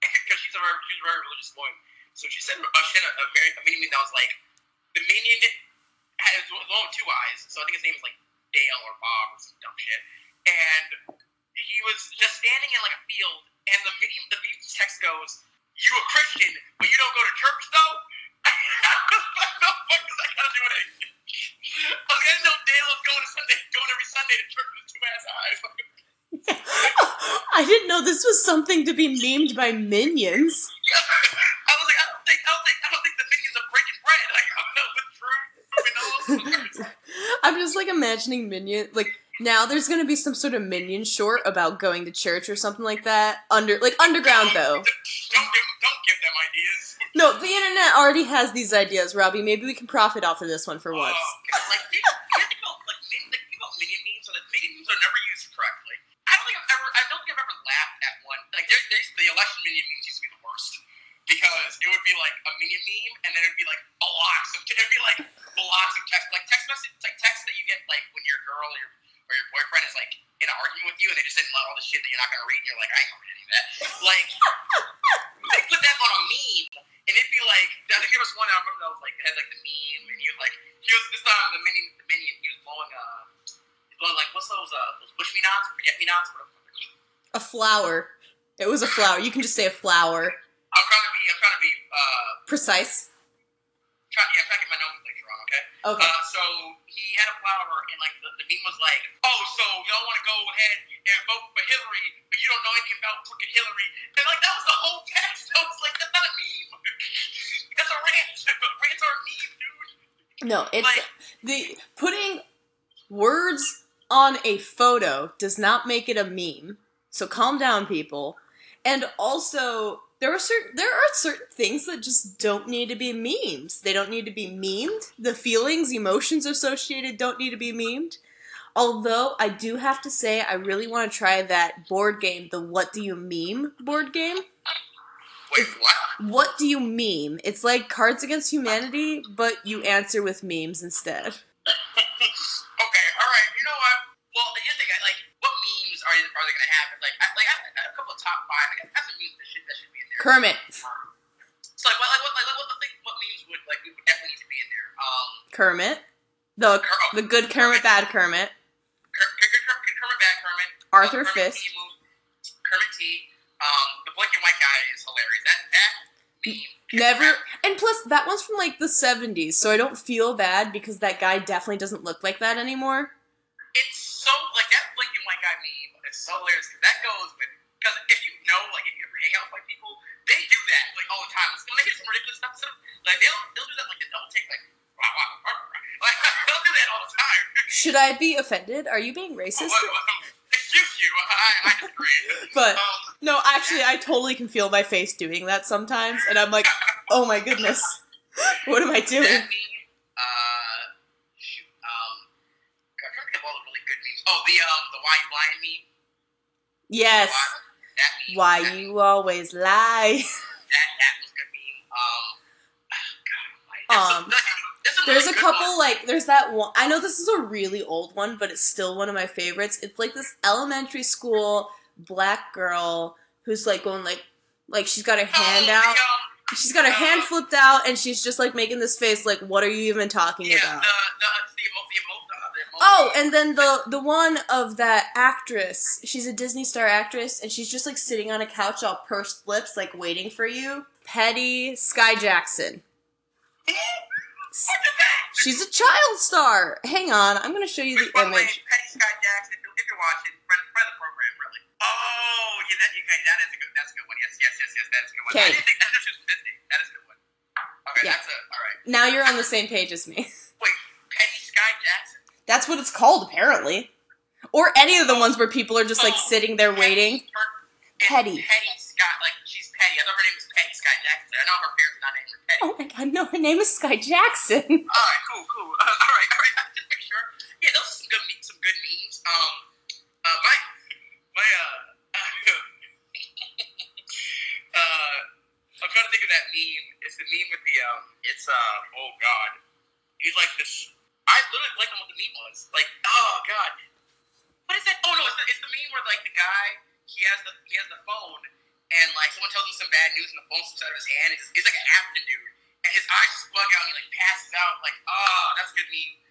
because she's a very, she's a very religious woman. So she said, uh, she had a, a, a minion meme that was like, the minion the one with two eyes. So I think his name was like Dale or Bob or some dumb shit. And he was just standing in like a field, and the meme, the meme text goes, "You a Christian, but you don't go to church though." I was like, "The fuck does that got to do with it?" I was like, I didn't know Dale was going to Sunday, going every Sunday to church with his two ass eyes. I didn't know this was something to be memed by minions. I was like, I don't think, I don't think, I don't think the minions are breaking bread. Like, I don't know what's true. I know. I'm just like imagining minion like now there's gonna be some sort of minion short about going to church or something like that. Under like underground though. Don't give, don't give them ideas. No, the internet already has these ideas, Robbie. Maybe we can profit off of this one for once. Oh, like, you you think about like, min, like, think about minion memes, and that minion memes are never used correctly. I don't think I've ever, I don't think I've ever laughed at one. Like, there, there's the election minion memes used to be the worst. because it would be like a mini meme, and then it'd be like blocks of it'd be like blocks of text, like text message, like text that you get like when your girl or your or your boyfriend is like in an argument with you, and they just didn't let all the shit that you're not gonna read, and you're like, I ain't gonna read any of that. Like they put that on a meme, and it'd be like I think there was one I remember that was like had like the meme, and he was like he was this time the mini the minion he was blowing uh he was blowing like what's those uh those bush me nots, forget me nots, whatever. A flower. It was a flower. You can just say a flower. I'm trying to be I'm trying to be uh Precise. trying, yeah, I'm trying to get my nomenclature wrong, okay? Okay. Uh, so he had a flower, and like the, the meme was like, "Oh, so y'all want to go ahead and vote for Hillary, but you don't know anything about crooked Hillary?" And like that was the whole text. I was like, "That's not a meme. That's a rant. Rants are a meme, dude." No, it's Like- the putting words on a photo does not make it a meme. So calm down, people. And also, there are certain there are certain things that just don't need to be memes. They don't need to be memed. The feelings, emotions associated don't need to be memed. Although I do have to say, I really want to try that board game, the "What Do You Meme" board game. Wait, what? What do you meme? It's like Cards Against Humanity, but you answer with memes instead. okay, all right. You know what? Well, here's the thing. Like, what memes are are they gonna have? Like, I, like I have a couple of top five. I have some memes that should that should be. Kermit. So like, what, like, what, like, what, what, think, what memes would like we would definitely need to be in there? Um, Kermit. The Ker- oh, the good Kermit, bad Kermit. Ker- Ker- Ker- Ker- Kermit Bad Kermit. Arthur uh, Kermit Fist. T Kermit T. Um, the black and white guy is hilarious. That that meme. Never and plus that one's from like the 70s, so I don't feel bad because that guy definitely doesn't look like that anymore. It's so like that black and white guy meme is so hilarious because that goes with because if you know like if you ever hang out with white people, they do that like all the time. When they get some ridiculous stuff, so, like they'll they'll do that like the double take like wow wow wow, wow. like they'll do that all the time. Should I be offended? Are you being racist? Excuse you, I, I disagree. But um, no, actually I totally can feel my face doing that sometimes and I'm like, "Oh my goodness. What am I doing?" That meme, uh, shoot, um, I'm trying to think of all the really good memes. Oh, the um, the why you lying meme. Yes. Why, that. Why that, you always lie. That that was a. Um, God, Um, Almighty. There's a couple ones. like there's that one I know this is a really old one, but it's still one of my favorites. It's like this elementary school black girl who's like going like like she's got her hand oh, out. She's got her hand flipped out and she's just like making this face like what are you even talking yeah, about? the the the Oh, and then the the one of that actress. She's a Disney star actress and she's just like sitting on a couch all pursed lips like waiting for you. Petty Skai Jackson. What the heck? She's a child star. Hang on, I'm going to show you the way, image. Petty Skai Jackson, if you're, watching, friend, friend of the program, really. Oh, yeah, that, okay, that is a good, that's a good one. Yes, yes, yes, yes, that's a good one. I Okay. didn't think that's just from Disney. That is a good one. Okay, Yeah. that's a, all right. Now you're on the same page as me. Wait, Petty Skai Jackson? That's what it's called, apparently. Or any of the ones where people are just like Oh, sitting there waiting. Petty. Petty Skai, like, she's Petty. I thought her name was Petty Skai Jackson. I know her parents are not named Petty. Oh my god, no, her name is Skai Jackson. Alright, cool, cool. Uh, alright, alright, just make sure. Yeah, those are some good, me- some good memes. Um, uh, my, my, uh, uh, I'm trying to think of that meme. It's the meme with the, um, it's, uh, oh god. He's like this, I literally blanked on what the meme was. Like, oh god. What is that? Oh no, it's the, it's the meme where, like, the guy, he has the, he has the phone, and, like, someone tells him some bad news, and the phone slips out of his hand. It's, it's like an dude and his eyes just bug out and he like passes out like oh that's a good meme.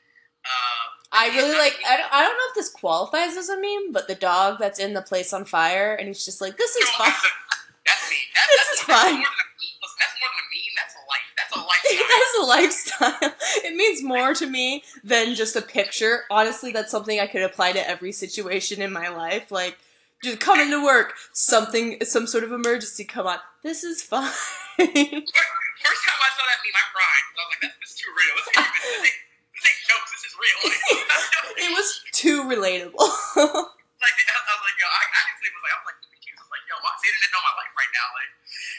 Uh, I really like. I don't, I don't know if this qualifies as a meme, but the dog that's in the place on fire, and he's just like, "This is no, fine." That's, a, that's me. That, This that's, is that's fine. More than a meme. That's more than a meme. That's a life. That's a lifestyle. that is a lifestyle. It means more to me than just a picture. Honestly, that's something I could apply to every situation in my life. Like, just coming to work, something, some sort of emergency. Come on, this is fine. First time I saw that meme, I cried. I was like, that's, that's too real. This ain't, this, ain't, this ain't jokes. This is real. it was too relatable. like I was like, yo, I actually was like, I was like, confused. I was like, yo, why does the internet know my life right now? Like,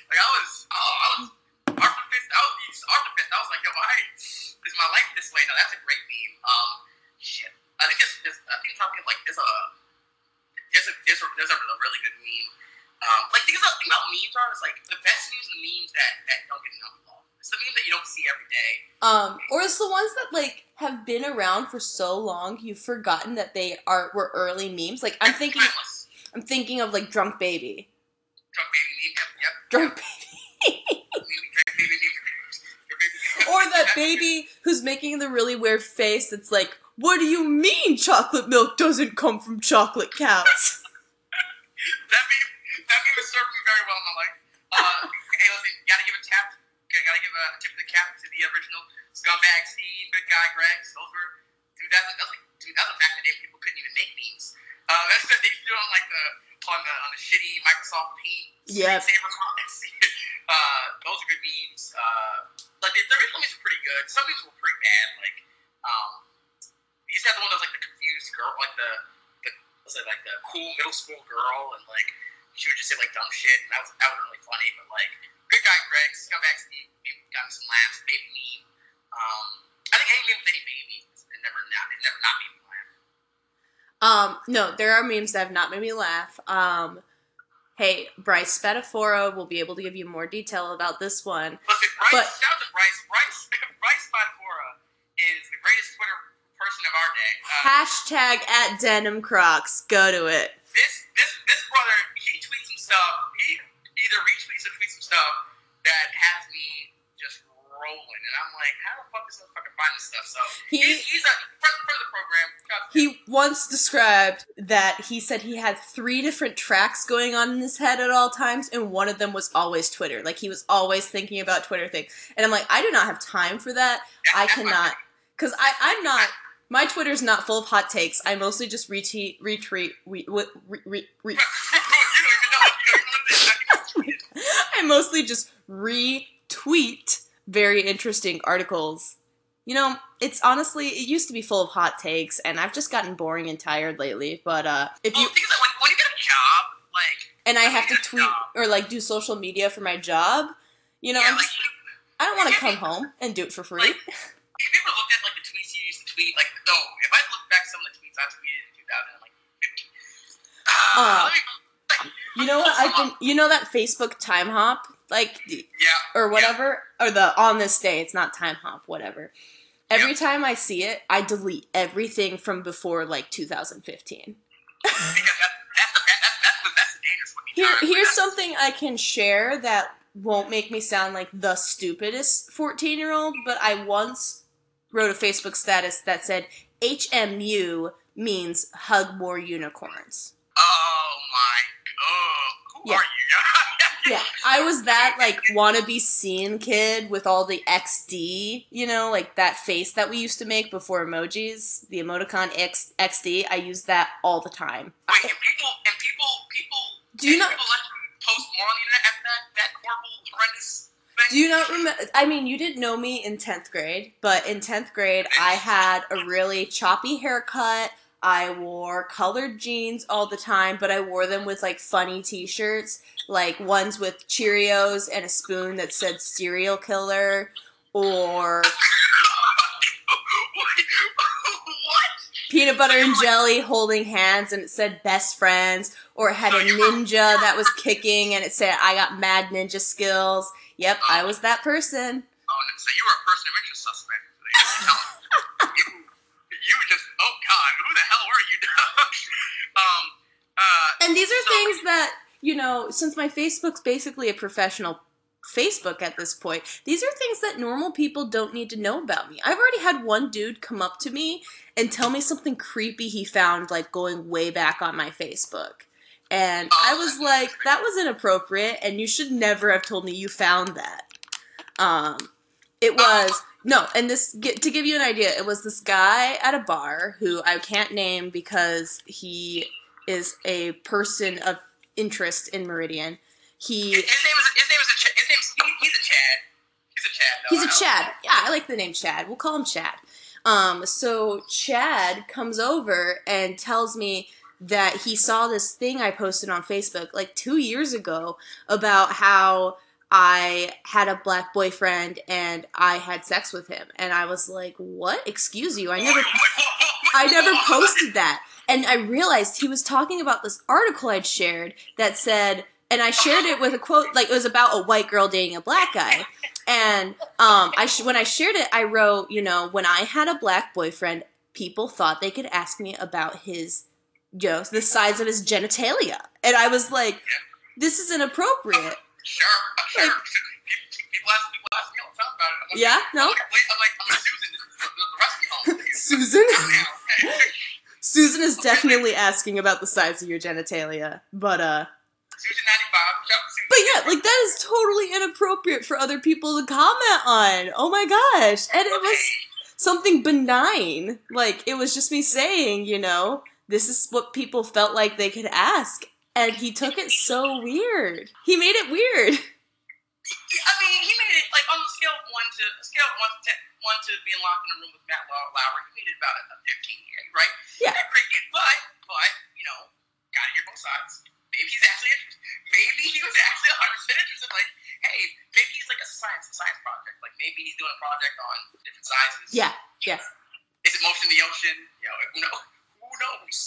like I was, oh, I was Arthur Fist. I was Arthur Fist. I was like, yo, why is my life this way? Now that's a great meme. Um, shit. I think it's, it's I think something like there's a there's a there's a there's a really good meme. Um, like think about think about memes are is like the best memes are the memes that that don't get enough love. It's the memes that you don't see every day. Um, or it's the ones that like have been around for so long you've forgotten that they are were early memes. Like I'm thinking, timeless. I'm thinking of like Drunk Baby. Drunk baby meme. Yep. Yep. Drunk Baby. Meme, drunk baby meme. Your baby meme. Or that baby who's making the really weird face that's like, What do you mean chocolate milk doesn't come from chocolate cows? That meme, that meme has served me very well in my life. Uh, hey, listen, gotta give a tap. Gotta give a tip of the cap to the original scumbag Steve, good guy Greg. Those were 2000. That was like 2000 back in the day. People couldn't even make memes. Uh, that's what they used to do on like the on the on the shitty Microsoft Paint comments. uh, those are good memes. Uh, like the, the original memes are pretty good. Some memes were pretty bad. Like um, you used to the one that was like the confused girl, like the the was it like the cool middle school girl, and like she would just say like dumb shit, and that was that was really funny. But like, good guy Greg, scumbag Steve, maybe got some laughs, baby meme. Um, I think any meme with any baby, it never not it never not made me laugh. Um, no, there are memes that have not made me laugh. Um, hey, Bryce Spatafora will be able to give you more detail about this one. Listen, Bryce, But- shout out to Bryce. Bryce Bryce Spatafora is the greatest Twitter person of our day. Uh, Hashtag at denim crocs. Go to it. this this this brother, he tweets some stuff. He either retweets or tweets some stuff that has me rolling, and I'm like, how the fuck does this this stuff? So He- he's, he's a friend, friend of the program. Shout out to him. He once described that he said he had three different tracks going on in his head at all times, and one of them was always Twitter. Like he was always thinking about Twitter things. And I'm like, I do not have time for that. I cannot. Because I, I'm not. My Twitter's not full of hot takes. I mostly just retweet, retweet, re, re, re, re, re, you don't even know. You don't even know this. Not even tweeted. I mostly just retweet very interesting articles. You know, it's honestly it used to be full of hot takes, and I've just gotten boring and tired lately. But uh, if Well, you the thing is that when, when you get a job, like and I have to tweet or like do social media for my job, you know, yeah, I'm like just, I don't want to come home and do it for free. Like- Have you ever looked at like the tweets you used to tweet? Like, no, if I look back some of the tweets I tweeted in 2000, I'm like, 15. Uh, Uh, You know what? I've been, you know that Facebook time hop, like yeah, or whatever, or the on this day. It's not time hop, whatever. Every time I see it, I delete everything from before like 2015. because that, that's the that's, that's the that's the dangerous looking Here, here's something I can share that won't make me sound like the stupidest 14 year old, but I once wrote a Facebook status that said HMU means hug more unicorns. Oh my god, who Yeah. are you? Yeah, I was that like wannabe scene kid with all the XD, you know, like that face that we used to make before emojis, the emoticon X, XD. I use that all the time. Wait, and people and people people Do you not- people let you post more on the internet after that that horrible horrendous thing? Do you not remember? I mean, you didn't know me in 10th grade, but in 10th grade, I had a really choppy haircut. I wore colored jeans all the time, but I wore them with like funny t shirts, like ones with Cheerios and a spoon that said serial killer, or what? peanut butter and jelly holding hands and it said best friends, or it had a ninja that was kicking and it said I got mad ninja skills. Yep, I was that person. Oh, no, so you were a person of interest suspect. you, you just, oh god, who the hell were you? um, uh, And these are So- things that, you know, since my Facebook's basically a professional Facebook at this point, these are things that normal people don't need to know about me. I've already had one dude come up to me and tell me something creepy he found, like going way back on my Facebook. And I was like, that was inappropriate, and you should never have told me you found that. Um, it was no, and this get, to give you an idea, it was this guy at a bar who I can't name because he is a person of interest in Meridian. He his name is his name is a Ch- his name's he, he's a Chad. He's a Chad. Though. he's a Chad. Yeah, I like the name Chad. We'll call him Chad. Um, so Chad comes over and tells me that he saw this thing I posted on Facebook like two years ago about how I had a black boyfriend and I had sex with him, and I was like, "What? Excuse you? I never." I never posted that. And I realized he was talking about this article I'd shared that said and I shared it with a quote like it was about a white girl dating a black guy. And um, I sh- when I shared it, I wrote, you know, when I had a black boyfriend, people thought they could ask me about his, you know, the size of his genitalia, and I was like, this is inappropriate. Sure, sure. Like- people ask people ask me all the time about it. Like, Yeah, no, I'm like, wait, I'm like, I'm like Susan. The, the rest of me home. Susan. Susan is definitely asking about the size of your genitalia, but uh, Susan ninety five. Shout out to Susan. but yeah, like that is totally inappropriate for other people to comment on. Oh my gosh, and it was something benign. Like it was just me saying, you know, this is what people felt like they could ask. And he took it so weird. He made it weird. I mean, he made it like on a scale of one to a scale of one to ten, one to being locked in a room with Matt Lau- Lauer. He made it about a, fifteen, right? Yeah. But but you know, gotta hear both sides. Maybe he's actually interested. Maybe he was actually a hundred percent interested. Like, hey, maybe he's like a science a science project. Like maybe he's doing a project on different sizes. Yeah, yeah. Is it motion in the ocean? You know, who knows? Who knows?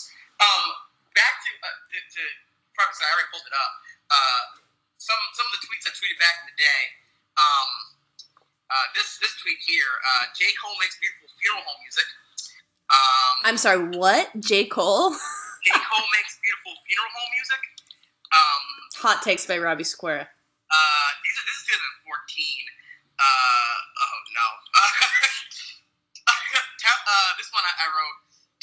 Um, back to uh, to, to preface. I already pulled it up. Uh, some some of the tweets I tweeted back in the day. Um, uh, this this tweet here. Uh, J Cole makes beautiful funeral home music. Um, I'm sorry, what? J. Cole? J Cole makes beautiful funeral home music. Um, Hot takes by Robbie Square. uh, these are, this is 2014. Uh, oh no. Uh, this one I, I wrote.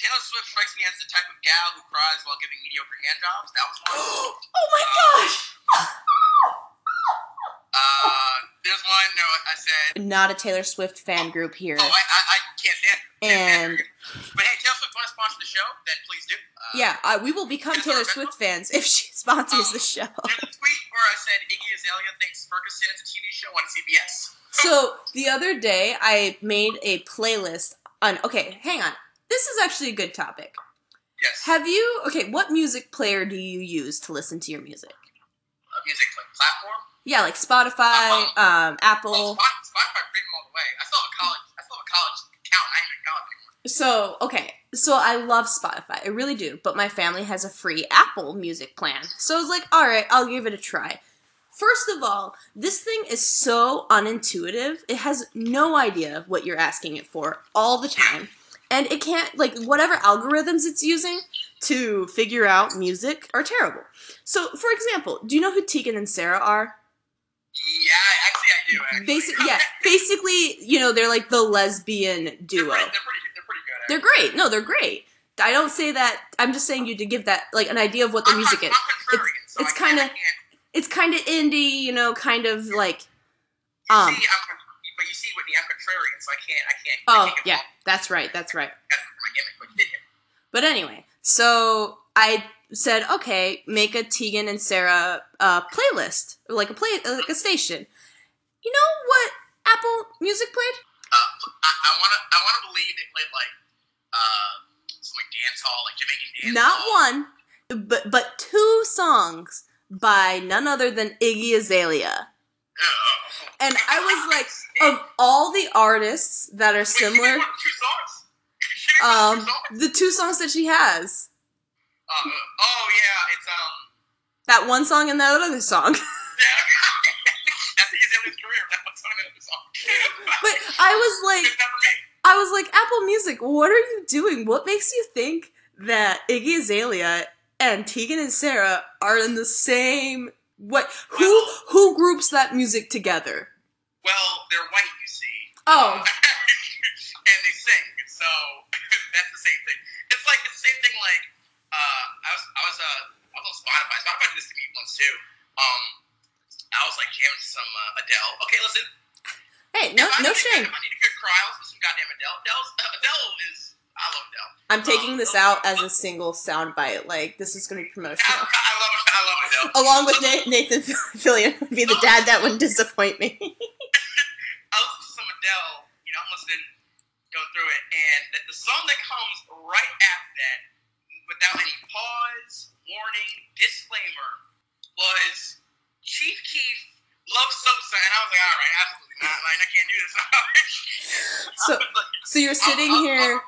Taylor Swift strikes me as the type of gal who cries while giving mediocre hand jobs. That was one. oh my gosh! Uh, there's one. No, I said. Not a Taylor Swift fan group here. Oh, I, I, I can't stand. her. Can't stand And but hey, Taylor Swift want to sponsor the show? Then please do. Uh, yeah, uh, we will become Taylor Swift fans if she sponsors the show. There's a tweet where I said Iggy Azalea thinks Ferguson is a TV show on CBS. So the other day, I made a playlist on. Okay, hang on. This is actually a good topic. Yes. Have you? Okay, what music player do you use to listen to your music? Uh, music like platform. Yeah, like Spotify, um, Oh, Apple. Spotify, Spotify premium all the way. I still have a college. I still have a college account. I ain't college anymore. So okay, so I love Spotify, I really do. But my family has a free Apple Music plan, so I was like, all right, I'll give it a try. First of all, this thing is so unintuitive. It has no idea what you're asking it for all the time. And it can't, like, whatever algorithms it's using to figure out music are terrible. So, for example, do you know who Tegan and Sara are? Yeah, actually, I do. Actually. Basic, yeah, basically, you know, they're like the lesbian They're duo. pretty, they're pretty, they're pretty good. They're great. No, they're great. I don't say that. I'm just saying you to give that like an idea of what their music is. I'm contrarian, so it's I can't- It's kind of indie, you know, kind of like. Um. See, I'm, con- but you see, Whitney, I'm contrarian, so I can't. I can't. I Oh can't yeah, involved. that's right. That's right. That's my gimmick, but you did it. But anyway, so I said, okay, make a Tegan and Sara uh, playlist, like a play, like a station. You know what Apple Music played? Uh, I, I wanna, I wanna believe they played like, uh, some like dance hall, like Jamaican dance Not hall. one, but but two songs by none other than Iggy Azalea. Uh, And I was like, of all the artists that are similar, two songs. She did one of um, two songs. the two songs that she has, Uh, oh yeah, it's um. that one song and that other song. That's the Azalea's career. That was song, that song. But I was like, It's never made. I was like, Apple Music, what are you doing? What makes you think that Iggy Azalea and Tegan and Sara are in the same? What? Who who groups that music together? Well, they're white, you see. Oh, and they sing, so that's the same thing. It's like the same thing. Like uh, I was, I was, uh, I was on Spotify. Spotify did this to me once too. Um, I was like jamming to some uh, Adele. Okay, listen. hey, no if no a shame. good- If I need a good cry, I'll listen to some goddamn Adele. Adele's, Adele is. I love Adele. I'm um, taking this out as a single soundbite. Like this is going to be promotional. I love, I love Adele. Along with Na- Nathan Fillion would be the dad that wouldn't disappoint me. I listen to some Adele, you know, I'm listening, going through it, and the, the song that comes right after that, without any pause, warning, disclaimer, was Chief Keef, Love Sosa, and I was like, all right, absolutely not, like, I can't do this. So so you're sitting here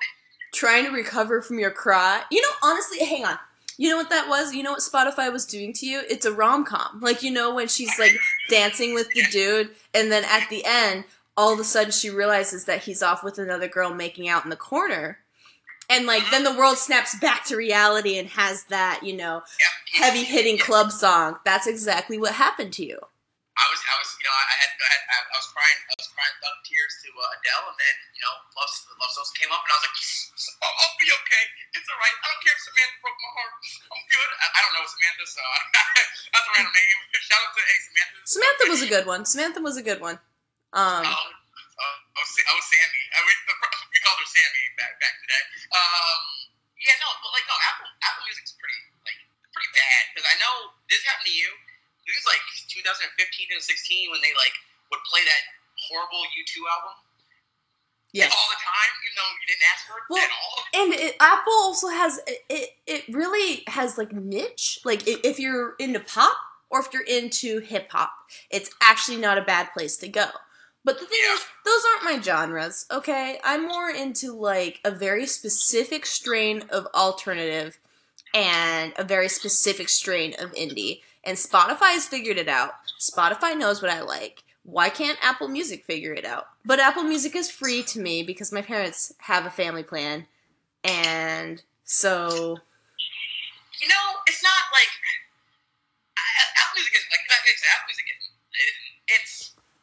trying to recover from your cry. You know, honestly, hang on. You know what that was? You know what Spotify was doing to you? It's a rom com. Like you know when she's like dancing with the dude, and then at the end, all of a sudden she realizes that he's off with another girl making out in the corner. And like then the world snaps back to reality and has that, you know, heavy hitting club song. That's exactly what happened to you. I was, you know, I had, I, had, I was crying, I was crying thug tears to uh, Adele, and then, you know, Love, Love Sosa came up, and I was like, oh, I'll be okay. It's all right. I don't care if Samantha broke my heart. I'm good. I, I don't know Samantha, so I that's a random name. Shout out to hey, Samantha. Samantha was a good one. Samantha was a good one. Um, Oh, oh, oh, oh, Sammy. I mean, the, we called her Sammy back back today. Um, yeah, no, but like, no, Apple Apple Music's pretty like pretty bad because I know this happened to you. This was like 2015 and 16 when they like would play that horrible U2 album yes. all the time, even though you didn't ask for it Well, at all. And it, Apple also has it, it. It really has like niche. Like if you're into pop or if you're into hip hop, it's actually not a bad place to go. But the thing Yeah. is, those aren't my genres. Okay, I'm more into like a very specific strain of alternative and a very specific strain of indie. And Spotify has figured it out. Spotify knows what I like. Why can't Apple Music figure it out? But Apple Music is free to me because my parents have a family plan. And so, You know, it's not like I- Apple Music is like like Apple Music. Is, it, it's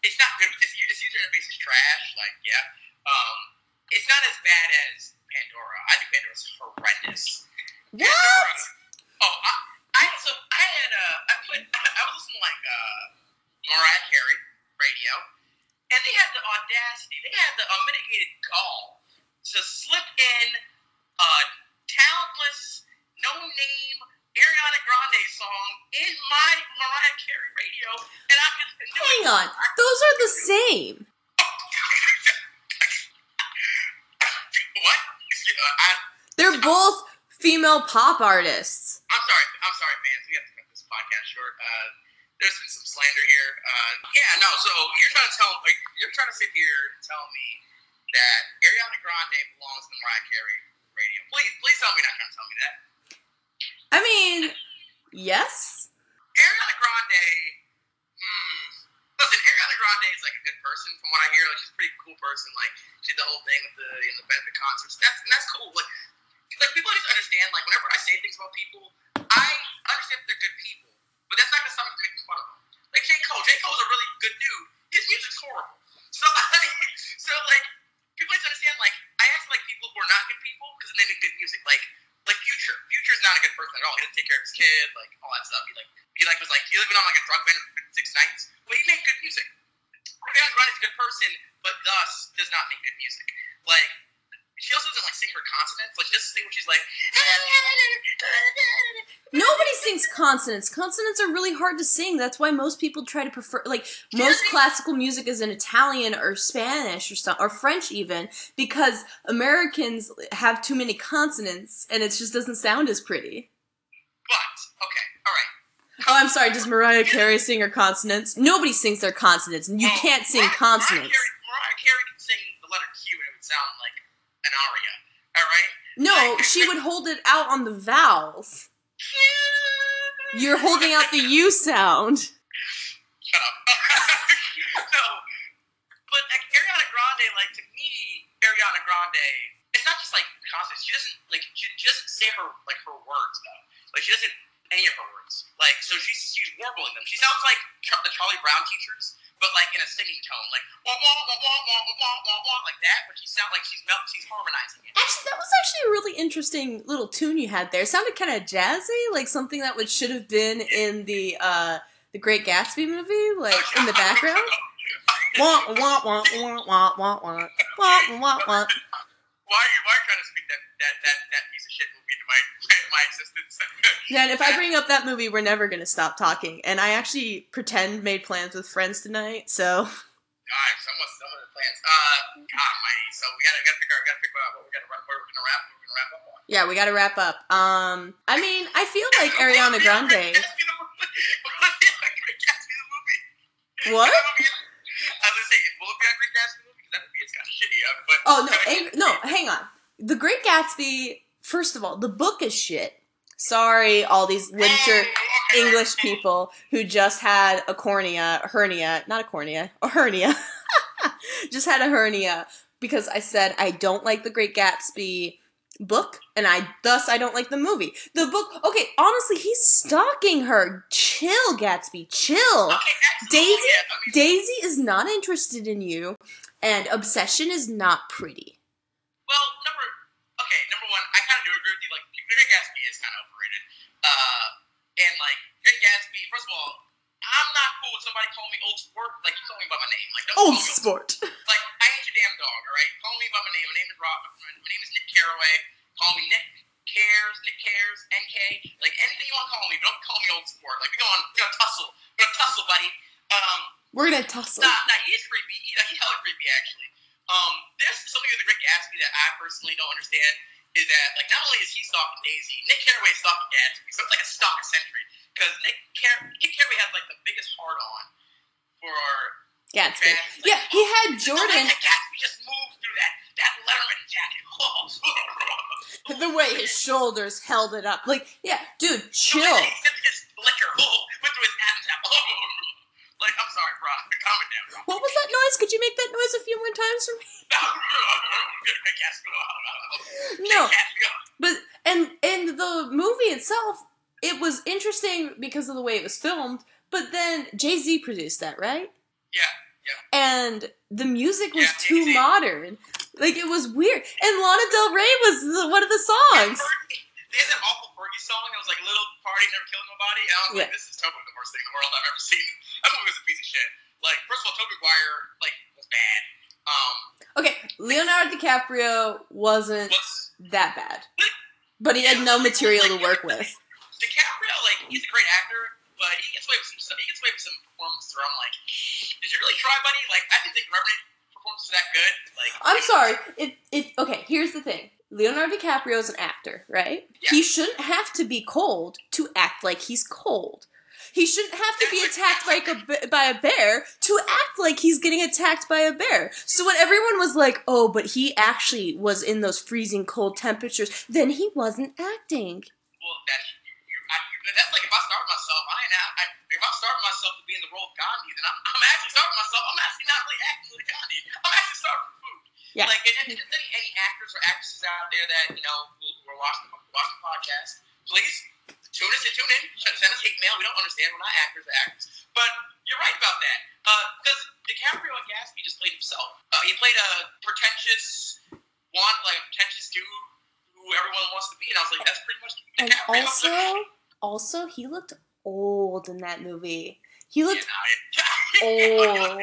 it's not good. Its, its user interface is trash. Like yeah, um, it's not as bad as Pandora. I think Pandora's horrendous. what? Oh, Mariah Carey radio, and they had the audacity, they had the unmitigated gall to slip in a talentless, no name Ariana Grande song in my Mariah Carey radio, and I could Hang on. Those are the same. what? I, They're both female pop artists. I'm sorry. I'm sorry, fans. We have to cut this podcast short. Uh, there's been some slander here. Uh, yeah, no. So you're trying to tell, like, you're trying to sit here and tell me that Ariana Grande belongs to Mariah Carey radio. Please, please tell me you're not trying to tell me that. I mean, yes. Ariana Grande. Hmm, listen, Ariana Grande is like a good person from what I hear. Like she's a pretty cool person. Like she did the whole thing with the in the benefit concerts. That's and that's cool. Like like people just understand. Like whenever I say things about people, I understand that they're good people, but that's not gonna stop me from making fun of them. Like J Cole. J Cole's a really good dude. His music's horrible. So like, so like people need to understand. Like I act like people who are not good people because they make good music. Like like Future. Future's not a good person at all. He didn't take care of his kid, like all that stuff. He like he like was like he living on like a drug bender for six nights, but he made good music. Ariana Grande's a good person, but thus does not make good music. Like she also doesn't like sing her consonants. Like she doesn't sing when she's like. Nobody sings consonants. Consonants are really hard to sing. That's why most people try to prefer like most classical music is in Italian or Spanish or some, or French even because Americans have too many consonants and it just doesn't sound as pretty. But okay, all right. Oh, I'm sorry. Does Mariah Carey sing her consonants? Nobody sings their consonants. And you Well, can't sing consonants. Mariah Carey, Mariah Carey can sing the letter Q and it would sound like an aria. All right. No, she would hold it out on the vowels. You're holding out the U sound. Shut up. no. But like Ariana Grande, like to me, Ariana Grande, it's not just like consonants. She doesn't like she, she doesn't say her like her words though. Like she doesn't any of her words. Like so she's she's warbling them. She sounds like the Charlie Brown teachers, but like in a singing tone, like wah wah wah wah wah wah wah wah wah like that. But she sounds like she's mel- she's harmonizing it. Actually, that was actually a really interesting little tune you had there. It sounded kind of jazzy, like something that would should have been in the uh the Great Gatsby movie, like in the background. Wah wah wah wah wah wah wah wah wah wah. Why are you why are you trying to speak that that that, that piece of shit my my existence? Then if I bring up that movie, we're never gonna stop talking. And I actually pretend made plans with friends tonight, so God, some of some of the plans. Uh, God, mighty. So we gotta gotta figure out gotta figure out what we're gonna wrap, where we're gonna wrap what we're gonna wrap up on. yeah, we gotta wrap up. Um, I mean, I feel like Ariana Grande. What? I was gonna say, be on movie? Because that movie is kind of shitty. uh, Oh no, no, hang on. The Great Gatsby. First of all, the book is shit. Sorry, all these literature. English people who just had a cornea, hernia, not a cornea, a hernia, just had a hernia because I said I don't like the Great Gatsby book and I thus I don't like the movie. The book, okay, honestly, he's stalking her. Chill, Gatsby, chill. Okay. Daisy- I Daisy is not interested in you and obsession is not pretty. well, number okay, number one, I kind of do agree with you. Like, Great Gatsby is kind of overrated. Uh, and like Great Gatsby, first of all, I'm not cool with somebody calling me old sport. Like, you call me by my name. Like, don't Old call me sport. Like, I ain't your damn dog, all right? Call me by my name. My name is Rob. My name is Nick Carraway. Call me Nick Cares, Nick Cares, NK. Like, anything you want to call me, but don't call me old sport. Like, we going, we gonna tussle. We're gonna tussle, buddy. Um, We're gonna tussle. Nah, nah, he's creepy. He, he's hella creepy, actually. Um, there's something with the Great Gatsby that I personally don't understand is that, like, not only is he stalking Daisy, Nick Carraway is stalking Gatsby, so it's like a stalk century. Because Nick, Car- Nick Carraway has, like, the biggest heart on for Gatsby. Gatsby. Yeah, he had Jordan. that Gatsby just moves through that, that Letterman jacket. The way his shoulders held it up. Like, yeah, dude, chill. Like, I'm sorry, bro. Calm it down. What was that noise? Could you make that noise a few more times for me? No. But and and the movie itself, it was interesting because of the way it was filmed. But then Jay Z produced that, right? Yeah, Yeah. And the music was Yeah, too Jay-Z. modern. Like it was weird. And Lana Del Rey was the, one of the songs. Had that awful song. It was like "Little Party Never Killing Nobody." And I was like, "This is totally the worst thing in the world I've ever seen." That movie was a piece of shit. Like, first of all, Tobey Maguire like was bad. Um, Okay, Leonardo DiCaprio wasn't was that bad. But he had no material to work with. DiCaprio like he's a great actor, but he gets away with some stuff. He gets away with some performances where I'm like, "Did you really try, buddy?" Like, I didn't think Revenant performance was that good. Like, I'm sorry. It it okay, here's the thing. Leonardo DiCaprio is an actor, right? Yeah. He shouldn't have to be cold to act like he's cold. He shouldn't have to be attacked by a, by a bear to act like he's getting attacked by a bear. So when everyone was like, "Oh, but he actually was in those freezing cold temperatures," then he wasn't acting. well, that's you, I, that's like if I start myself, I ain't. I, if I start myself to be in the role of Gandhi, then I'm, I'm actually starting myself. I'm actually not really acting like Gandhi. I'm actually starting. Yeah. Like, and if there's any, any actors or actresses out there that you know who, who are watching watching the podcast, please tune us tune in. Send us hate mail. We don't understand. We're not actors or actors. But you're right about that. Because DiCaprio and Gatsby just played himself. Uh, he played a pretentious, want like a pretentious dude who everyone wants to be, and I was like, that's pretty much And also, also he looked old in that movie. He Yeah, looked nah, old.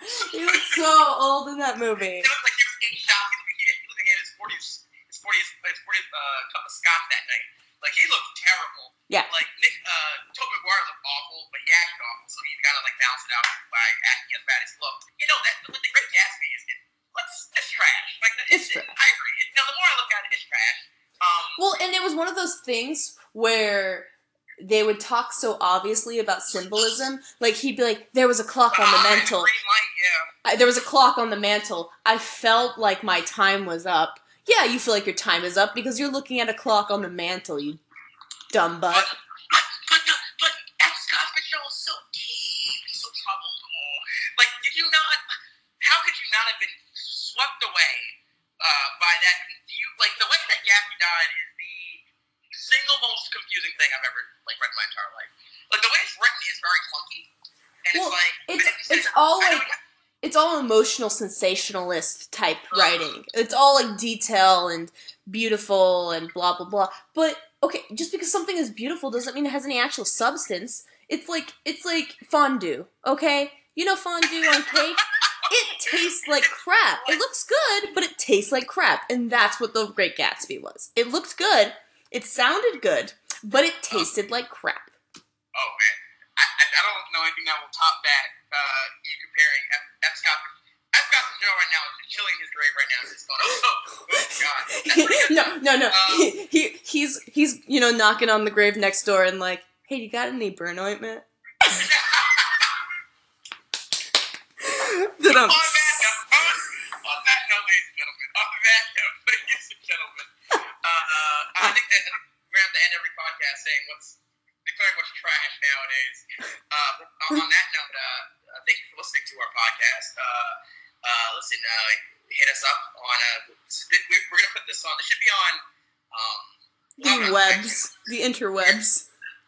he looked- he looked horrendous. he looked so old in that movie. He looked like he was in shock. He looked like he he looked like he had his 40th, his 40th, his 40th uh, cup of scotch that night. Like he looked terrible. Yeah. Like Nick, uh, Tobey Maguire looked awful, but he acted awful, so he kind of like balanced it out by acting as bad as he looked. You know that what the Great Gatsby is. It, what's it's trash. Like It's it's, trash. I agree. It, you know, the more I look at it, it's trash. Um, Well, and it was one of those things where they would talk so obviously about symbolism. Like he'd be like, "There was a clock on the ah, mantle. Green light, yeah. I, there was a clock on the mantle. I felt like my time was up." Yeah, you feel like your time is up because you're looking at a clock on the mantle. You dumb butt. But, but, but, the, but Scott Fitzgerald is so deep. He's so troubled. Oh, like, did you not? How could you not have been swept away uh, by that? You like the way that Gatsby died is single most confusing thing I've ever like read in my entire life. Like the way it's written is very clunky, and Well, it's like it's- but it's all like- It's all emotional sensationalist type uh-huh. writing. It's all like detail and beautiful and blah blah blah. But okay, just because something is beautiful doesn't mean it has any actual substance. It's like it's like fondue, okay? You know fondue on cake? It tastes like crap. It looks good, but it tastes like crap. And that's what the Great Gatsby was. It looked good, it sounded good, but it tasted like crap. Oh man, I, I, I don't know anything that will top that. Uh, you comparing F. F. Scott. F. Scott Fitzgerald right now is chilling his grave right now. Just going, oh, oh god. That's pretty good. no, no, no. Um, he, he he's he's you know knocking on the grave next door and like, hey, you got any burn ointment? uh, uh, I think that to end every podcast saying what's declaring what's trash nowadays. Uh, on that note, uh, uh, thank you for listening to our podcast. Uh, uh, listen, uh, hit us up on. Uh, we're, we're gonna put this on. This should be on. Um, The we'll have it on webs, the interwebs.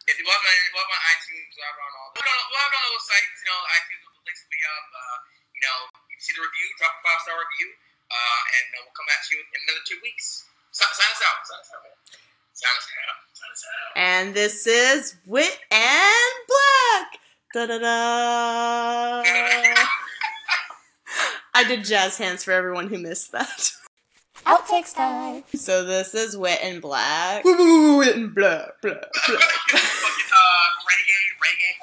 We'll have it on, we'll on iTunes. We'll have it on all. We'll have it on, all those sites. You know, iTunes. The links will be up. Uh, you know, you see the review. Drop a five star review. Uh, and uh, we'll come back to you in another two weeks. Sign, sign out. Sign out. man. Out. Sign out. And this is Wit and Black. Da da da. I did jazz hands for everyone who missed that. Outtakes time. So this is Wit and Black. Wit and Black, Black, Black. Uh, reggae, reggae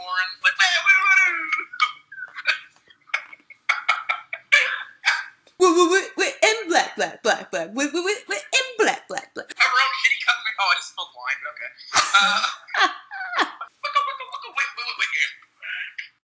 Wit, wit, wit, and Black, Black, Black, Black. Wit, wit, wit, and Black, Black, Black. Have our own shitty. Oh, I just spelled wine, but okay. Uh,